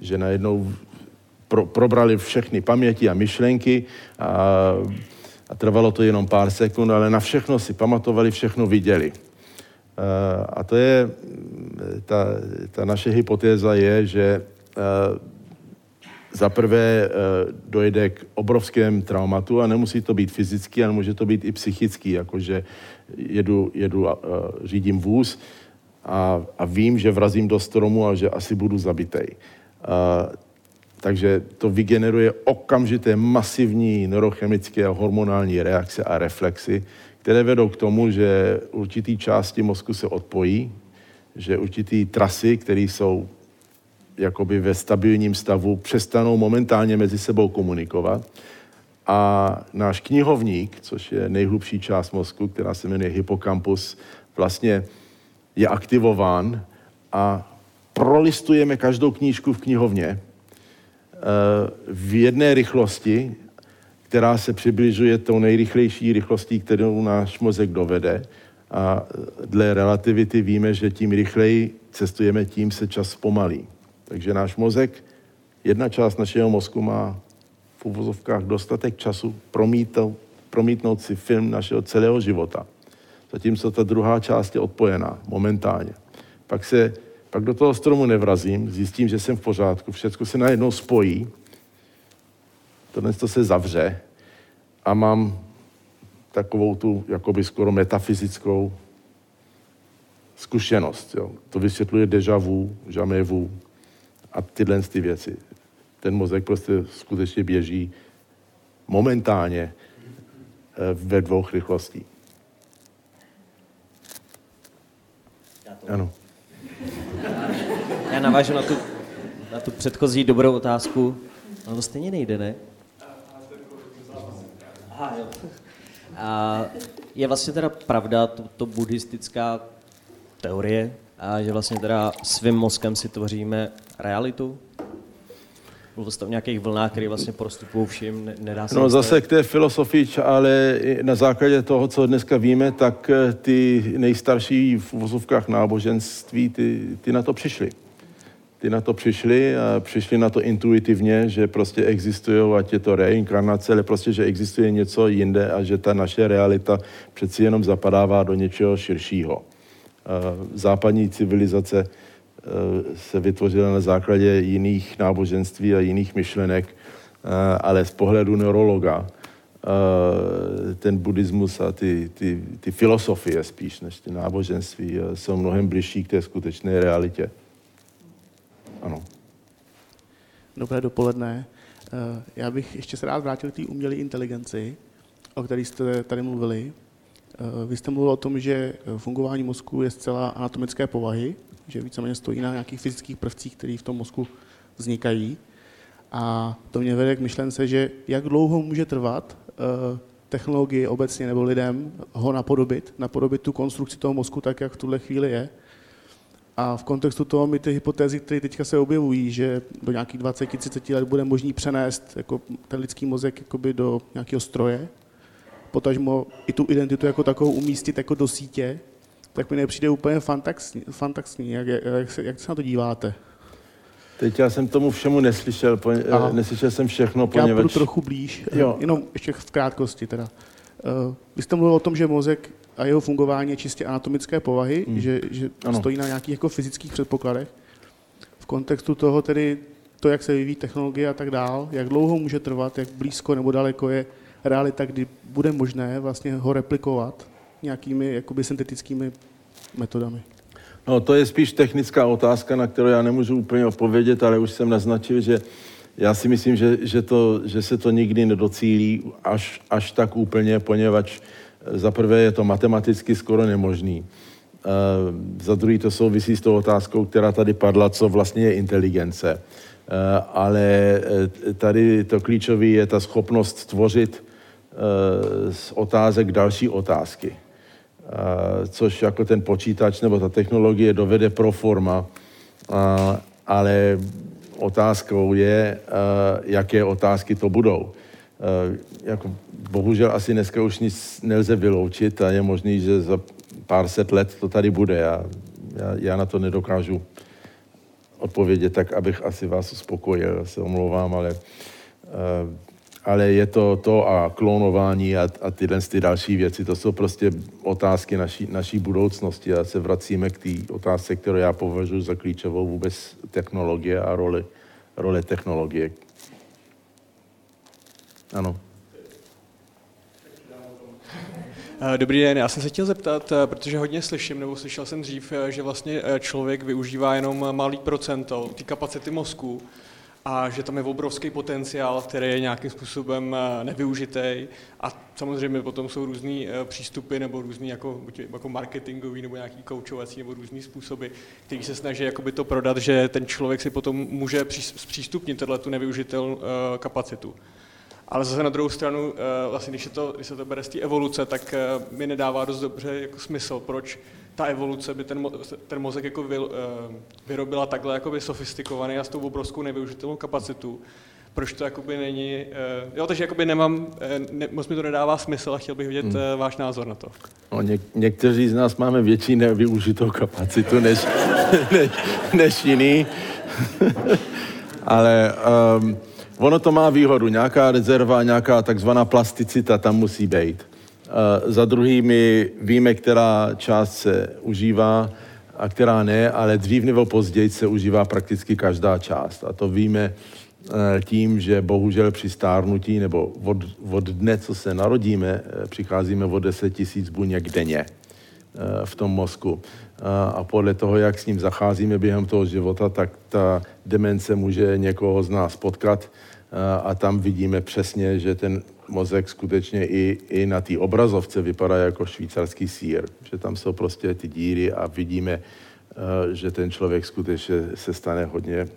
Že najednou pro, probrali všechny paměti a myšlenky a, a trvalo to jenom pár sekund, ale na všechno si pamatovali, všechno viděli. A to je, ta, ta naše hypotéza je, že za prvé dojde k obrovskému traumatu a nemusí to být fyzický, ale může to být i psychický, jakože jedu, jedu a, a řídím vůz a, a vím, že vrazím do stromu a že asi budu zabitej. A, takže to vygeneruje okamžité masivní neurochemické a hormonální reakce a reflexy, které vedou k tomu, že určitý části mozku se odpojí, že určitý trasy, které jsou jakoby ve stabilním stavu, přestanou momentálně mezi sebou komunikovat. A náš knihovník, což je nejhlubší část mozku, která se jmenuje hypokampus, vlastně je aktivován a prolistujeme každou knížku v knihovně eh, v jedné rychlosti, která se přibližuje tou nejrychlejší rychlostí, kterou náš mozek dovede. A dle relativity víme, že tím rychleji cestujeme, tím se čas pomalí. Takže náš mozek, jedna část našeho mozku má v uvozovkách dostatek času promítnout, promítnout si film našeho celého života. Zatímco ta druhá část je odpojená momentálně. Pak se pak do toho stromu nevrazím, zjistím, že jsem v pořádku, všechno se najednou spojí, tohle to se zavře a mám takovou tu jakoby skoro metafyzickou zkušenost. Jo. To vysvětluje deja vu, jamais vu a tyhle ty věci. Ten mozek prostě skutečně běží momentálně eh, ve dvou rychlostí. Ano. Já navážu na tu, na tu předchozí dobrou otázku. Ale to stejně nejde, ne? Aha, jo. A je vlastně teda pravda, to, to buddhistická teorie, a že vlastně teda svým mozkem si tvoříme realitu? Mluvil jste o nějakých vlnách, které vlastně prostupují všim, nedá se... No zase k té filosofii, ale na základě toho, co dneska víme, tak eh, ty nejstarší v vozovkách náboženství, ty, ty na to přišli. Ty na to přišli a přišli na to intuitivně, že prostě existují, ať je to reinkarnace, ale prostě, že existuje něco jinde a že ta naše realita přeci jenom zapadává do něčeho širšího. Západní civilizace Eh, se vytvořila na základě jiných náboženství a jiných myšlenek, eh, ale z pohledu neurologa eh, ten buddhismus a ty, ty, ty filosofie spíš než ty náboženství jsou mnohem bližší k té skutečné realitě. Ano. Dobré dopoledne. Já bych ještě se rád vrátil k té umělé inteligenci, o které jste tady mluvili. Vy jste mluvil o tom, že fungování mozku je zcela anatomické povahy, že víceméně stojí na nějakých fyzických prvcích, které v tom mozku vznikají. A to mě vede k myšlence, že jak dlouho může trvat uh, technologii obecně nebo lidem ho napodobit, napodobit tu konstrukci toho mozku tak, jak v tuhle chvíli je. A v kontextu toho my ty hypotézy, které teďka se objevují, že do nějakých 20-30 let bude možný přenést jako ten lidský mozek do nějakého stroje, potažmo i tu identitu jako takovou umístit jako do sítě, tak mi nepřijde úplně fantaxní. fantaxní. Jak, jak, se, jak se na to díváte? Teď já jsem tomu všemu neslyšel, po, Aha. neslyšel jsem všechno, poněvadž... Já budu trochu blíž, jo. jenom ještě v krátkosti teda. Uh, vy jste mluvil o tom, že mozek a jeho fungování je čistě anatomické povahy, hmm. že, že stojí na nějakých jako fyzických předpokladech. V kontextu toho tedy to, jak se vyvíjí technologie a tak dál, jak dlouho může trvat, jak blízko nebo daleko je realita, kdy bude možné vlastně ho replikovat nějakými jakoby syntetickými metodami? No, to je spíš technická otázka, na kterou já nemůžu úplně odpovědět, ale už jsem naznačil, že já si myslím, že, že, to, že se to nikdy nedocílí až, až tak úplně, poněvadž eh, za prvé je to matematicky skoro nemožný. Uh, za druhý to souvisí s tou otázkou, která tady padla, co vlastně je inteligence. Uh, ale tady to klíčové je ta schopnost tvořit z otázek další otázky. což jako ten počítač nebo ta technologie dovede pro forma, ale otázkou je, jaké otázky to budou. Jako, bohužel asi dneska už nic nelze vyloučit a je možný, že za pár set let to tady bude. Já, já, já na to nedokážu odpovědět tak, abych asi vás uspokojil, já se omlouvám, ale, uh, ale je to to a klonování a, a tyhle ty další věci, to jsou prostě otázky naší, naší budoucnosti a se vracíme k té otázce, kterou já považuji za klíčovou vůbec technologie a roli, role technologie. Ano. Eh, dobrý den, já jsem se chtěl zeptat, eh, protože hodně slyším, nebo slyšel jsem dřív, eh, že vlastně člověk využívá jenom malý procento té kapacity mozku a že tam je obrovský potenciál, který je nějakým způsobem nevyužitý a samozřejmě potom jsou různý přístupy nebo různý jako, jako marketingový nebo nějaký koučovací nebo různý způsoby, který se snaží jakoby to prodat, že ten člověk si potom může zpřístupnit tu nevyužitel kapacitu. Ale zase na druhou stranu, eh, vlastně, když, je to, když se to bere z té evoluce, tak eh, mi nedává dost dobře jako smysl, proč ta evoluce by ten, ten mozek jako vy, eh, vyrobila takhle jakoby sofistikovaný a s tou obrovskou nevyužitelnou kapacitu. Proč to jakoby není... Jo, takže jakoby nemám, ne, moc mi to nedává smysl a chtěl bych vidět hmm. váš názor na to. No, něk, někteří z nás máme větší nevyužitou kapacitu než, než, než jiný. Ale um, Ono to má výhodu, nějaká rezerva, nějaká takzvaná plasticita tam musí být. Uh, za druhý, my víme, která část se užívá a která ne, ale dřív nebo později se užívá prakticky každá část. A to víme uh, tím, že bohužel při stárnutí nebo od, od dne, co se narodíme, uh, přicházíme o 10 tisíc buněk denně v tom mozku. A podle toho, jak s ním zacházíme během toho života, tak ta demence může někoho z nás potkat a tam vidíme přesně, že ten mozek skutečně i, i na té obrazovce vypadá jako švýcarský sír, že tam jsou prostě ty díry a vidíme, eh, že ten člověk skutečně se stane hodně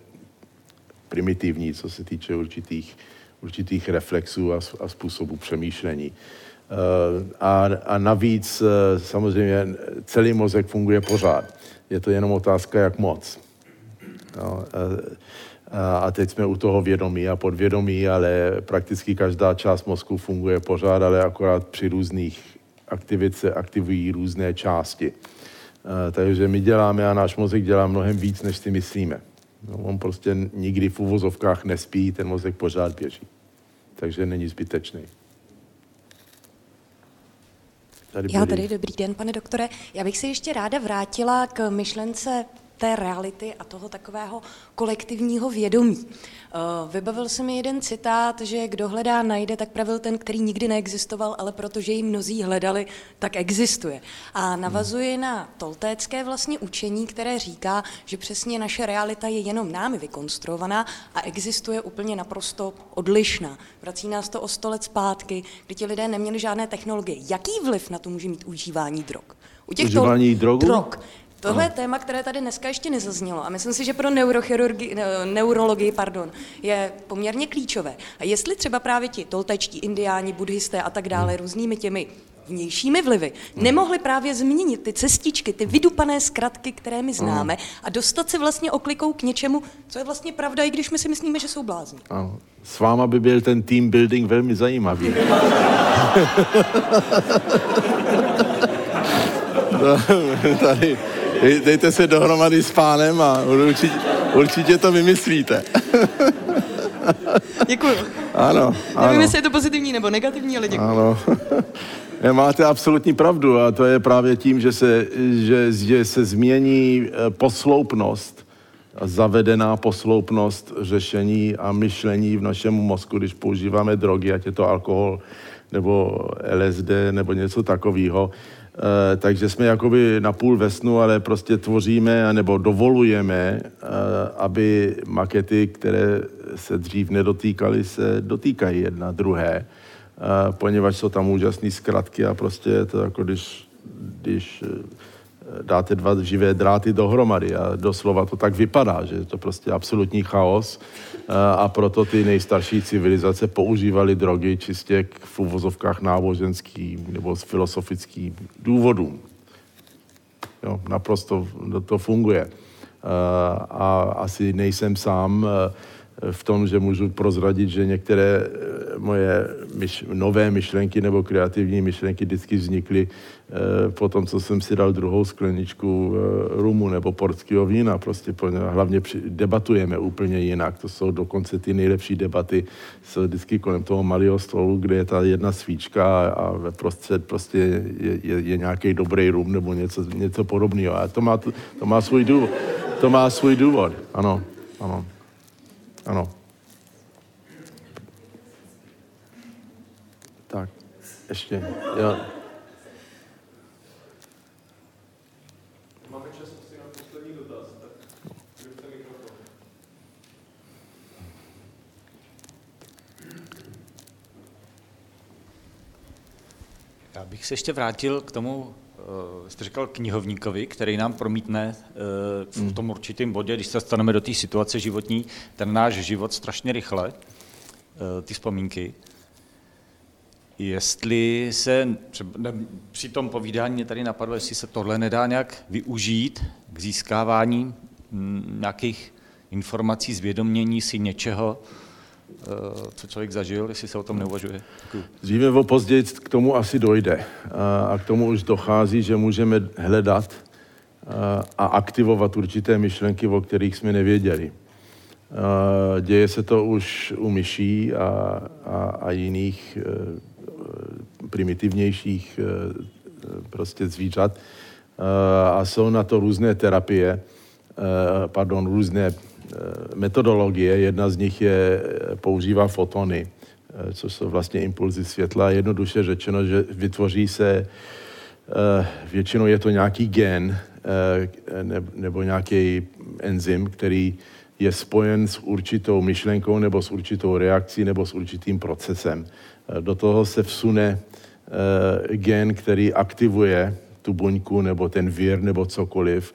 primitivní, co se týče určitých, určitých reflexů a, a způsobů přemýšlení. Eh, a, a navíc eh, samozřejmě celý mozek funguje pořád. Je to jenom otázka, jak moc. No, a teď jsme u toho vědomí a podvědomí, ale prakticky každá část mozku funguje pořád, ale akorát při různých aktivit se aktivují různé části. Takže my děláme a náš mozek dělá mnohem víc, než si myslíme. No, on prostě nikdy v uvozovkách nespí, ten mozek pořád běží. Takže není zbytečný. Tady Já tady, dobrý den, pane doktore. Já bych se ještě ráda vrátila k myšlence té reality a toho takového kolektivního vědomí. Eh, vybavil se mi jeden citát, že kdo hledá, najde, tak pravil ten, který nikdy neexistoval, ale protože ji mnozí hledali, tak existuje. A navazuje na toltécké vlastně učení, které říká, že přesně naše realita je jenom námi vykonstruovaná a existuje úplně naprosto odlišná. Vrací nás to o sto let zpátky, kdy ti lidé neměli žádné technologie. Jaký vliv na to může mít užívání drog? U těch užívání drogu? drog Tohle je téma, které tady dneska ještě nezaznělo a myslím si, že pro neurochirurgii, neurologii pardon, je poměrně klíčové. A jestli třeba právě ti toltečtí, indiáni, buddhisté a tak dále, hmm. různými těmi vnějšími vlivy, hmm. nemohli právě změnit ty cestičky, ty vydupané zkratky, které my známe hmm. a dostat se vlastně oklikou k něčemu, co je vlastně pravda, i když my si myslíme, že jsou blázni. Ano. S váma by byl ten team building velmi zajímavý. tady dejte se dohromady s pánem a určitě, určitě to vymyslíte. Děkuji. Ano, ano. Nevím, jestli je to pozitivní nebo negativní, ale děkuji. Ano. Máte absolutní pravdu a to je právě tím, že se, že, že se změní eh, posloupnost, zavedená posloupnost řešení a myšlení v našem mozku, když používáme drogy, ať je to alkohol nebo LSD nebo něco takového, Eh, takže jsme jakoby na půl ve snu, ale prostě tvoříme nebo dovolujeme, eh, aby makety, které se dřív nedotýkaly, se dotýkají jedna druhé, eh, poněvadž jsou tam úžasné zkratky a prostě je to jako když, když dáte dva živé dráty dohromady a doslova to tak vypadá, že je to prostě absolutní chaos a proto ty nejstarší civilizace používaly drogy čistě v uvozovkách náboženským nebo z filosofických důvodů. Jo, naprosto to funguje. A asi nejsem sám v tom, že můžu prozradit, že některé eh, moje myš, nové myšlenky nebo kreativní myšlenky vždycky vznikly eh, po tom, co jsem si dal druhou skleničku eh, rumu nebo portského vína. Prostě hlavně debatujeme úplně jinak. To jsou dokonce ty nejlepší debaty, jsou vždycky kolem toho malého stolu, kde je ta jedna svíčka a ve prostřed prostě je, je, je nějaký dobrý rum nebo něco, něco podobného. A to má, to má svůj důvod. To má svůj důvod, ano, ano. Ano. Tak, ještě. Jo. Máme čas asi na poslední dotaz, tak mikrofon. Já bych se ještě vrátil k tomu, uh, jste říkal knihovníkovi, který nám promítne uh, v tom určitém bodě, když se staneme do té situace životní, ten náš život strašně rychle, uh, ty vzpomínky. Jestli se, třeba, při tom povídání mě tady napadlo, jestli se tohle nedá nějak využít k získávání m, nějakých informací, zvědomění si něčeho, co člověk zažil, jestli se o tom neuvažuje. Dříve nebo později k tomu asi dojde. A k tomu už dochází, že můžeme hledat a aktivovat určité myšlenky, o kterých jsme nevěděli. Děje se to už u myší a, a, a jiných primitivnějších prostě zvířat. A jsou na to různé terapie, pardon, různé metodologie. Jedna z nich je, používá fotony, což jsou vlastně impulzy světla. Jednoduše řečeno, že vytvoří se, většinou je to nějaký gen nebo nějaký enzym, který je spojen s určitou myšlenkou nebo s určitou reakcí nebo s určitým procesem. Do toho se vsune gen, který aktivuje tu buňku nebo ten vír nebo cokoliv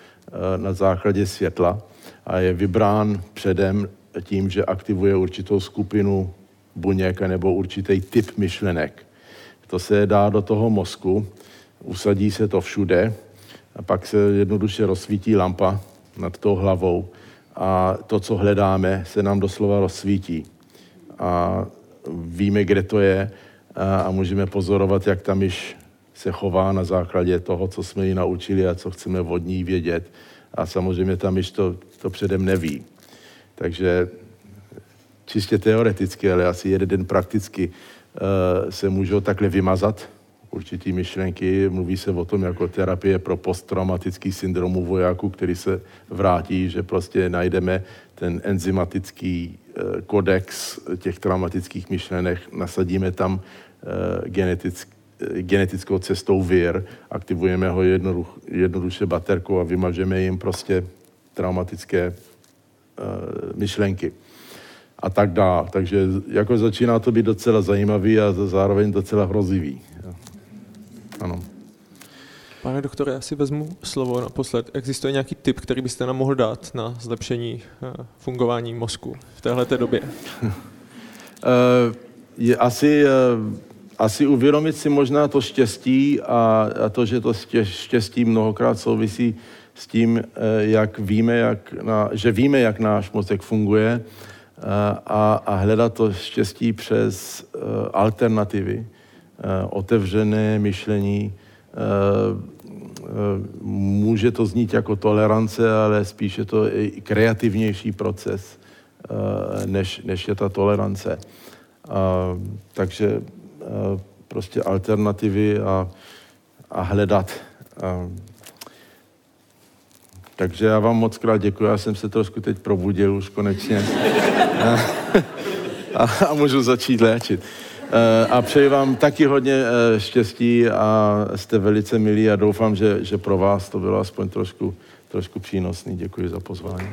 na základě světla a je vybrán předem tím, že aktivuje určitou skupinu buněk nebo určitý typ myšlenek. To se dá do toho mozku, usadí se to všude a pak se jednoduše rozsvítí lampa nad tou hlavou a to, co hledáme, se nám doslova rozsvítí. A víme, kde to je a můžeme pozorovat, jak ta myš se chová na základě toho, co jsme ji naučili a co chceme od ní vědět. A samozřejmě ta myš to, to předem neví. Takže čistě teoreticky, ale asi jeden den prakticky eh, se můžou takhle vymazat určitý myšlenky. Mluví se o tom jako terapie pro posttraumatický syndrom u vojáků, který se vrátí, že prostě najdeme ten enzymatický eh, kodex těch traumatických myšlenek, nasadíme tam eh, genetický genetickou cestou vír, aktivujeme ho jednoduch, jednoduše baterkou a vymažeme jim prostě traumatické uh, myšlenky a tak dále. Takže jako začíná to být docela zajímavý a zároveň docela hrozivý. Ano. Pane doktore, já si vezmu slovo naposled. Existuje nějaký tip, který byste nám mohl dát na zlepšení uh, fungování mozku v této době? uh, je asi asi uvědomit si možná to štěstí a, a to, že to štěstí mnohokrát souvisí s tím, eh, jak víme, jak na, že víme, jak náš mozek funguje eh, a, a hledat to štěstí přes eh, alternativy, otevřené myšlení. Může to znít jako tolerance, ale spíše to i kreativnější proces, než, než je ta tolerance. Takže prostě alternativy a, a hledat. A, takže já vám moc krát děkuji, já jsem se trošku teď probudil už konečně. a, a můžu začít léčit. Eh, a přeji vám taky hodně eh, štěstí a jste velice milí a doufám, že, že pro vás to bylo aspoň trošku, trošku přínosný. Děkuji za pozvání.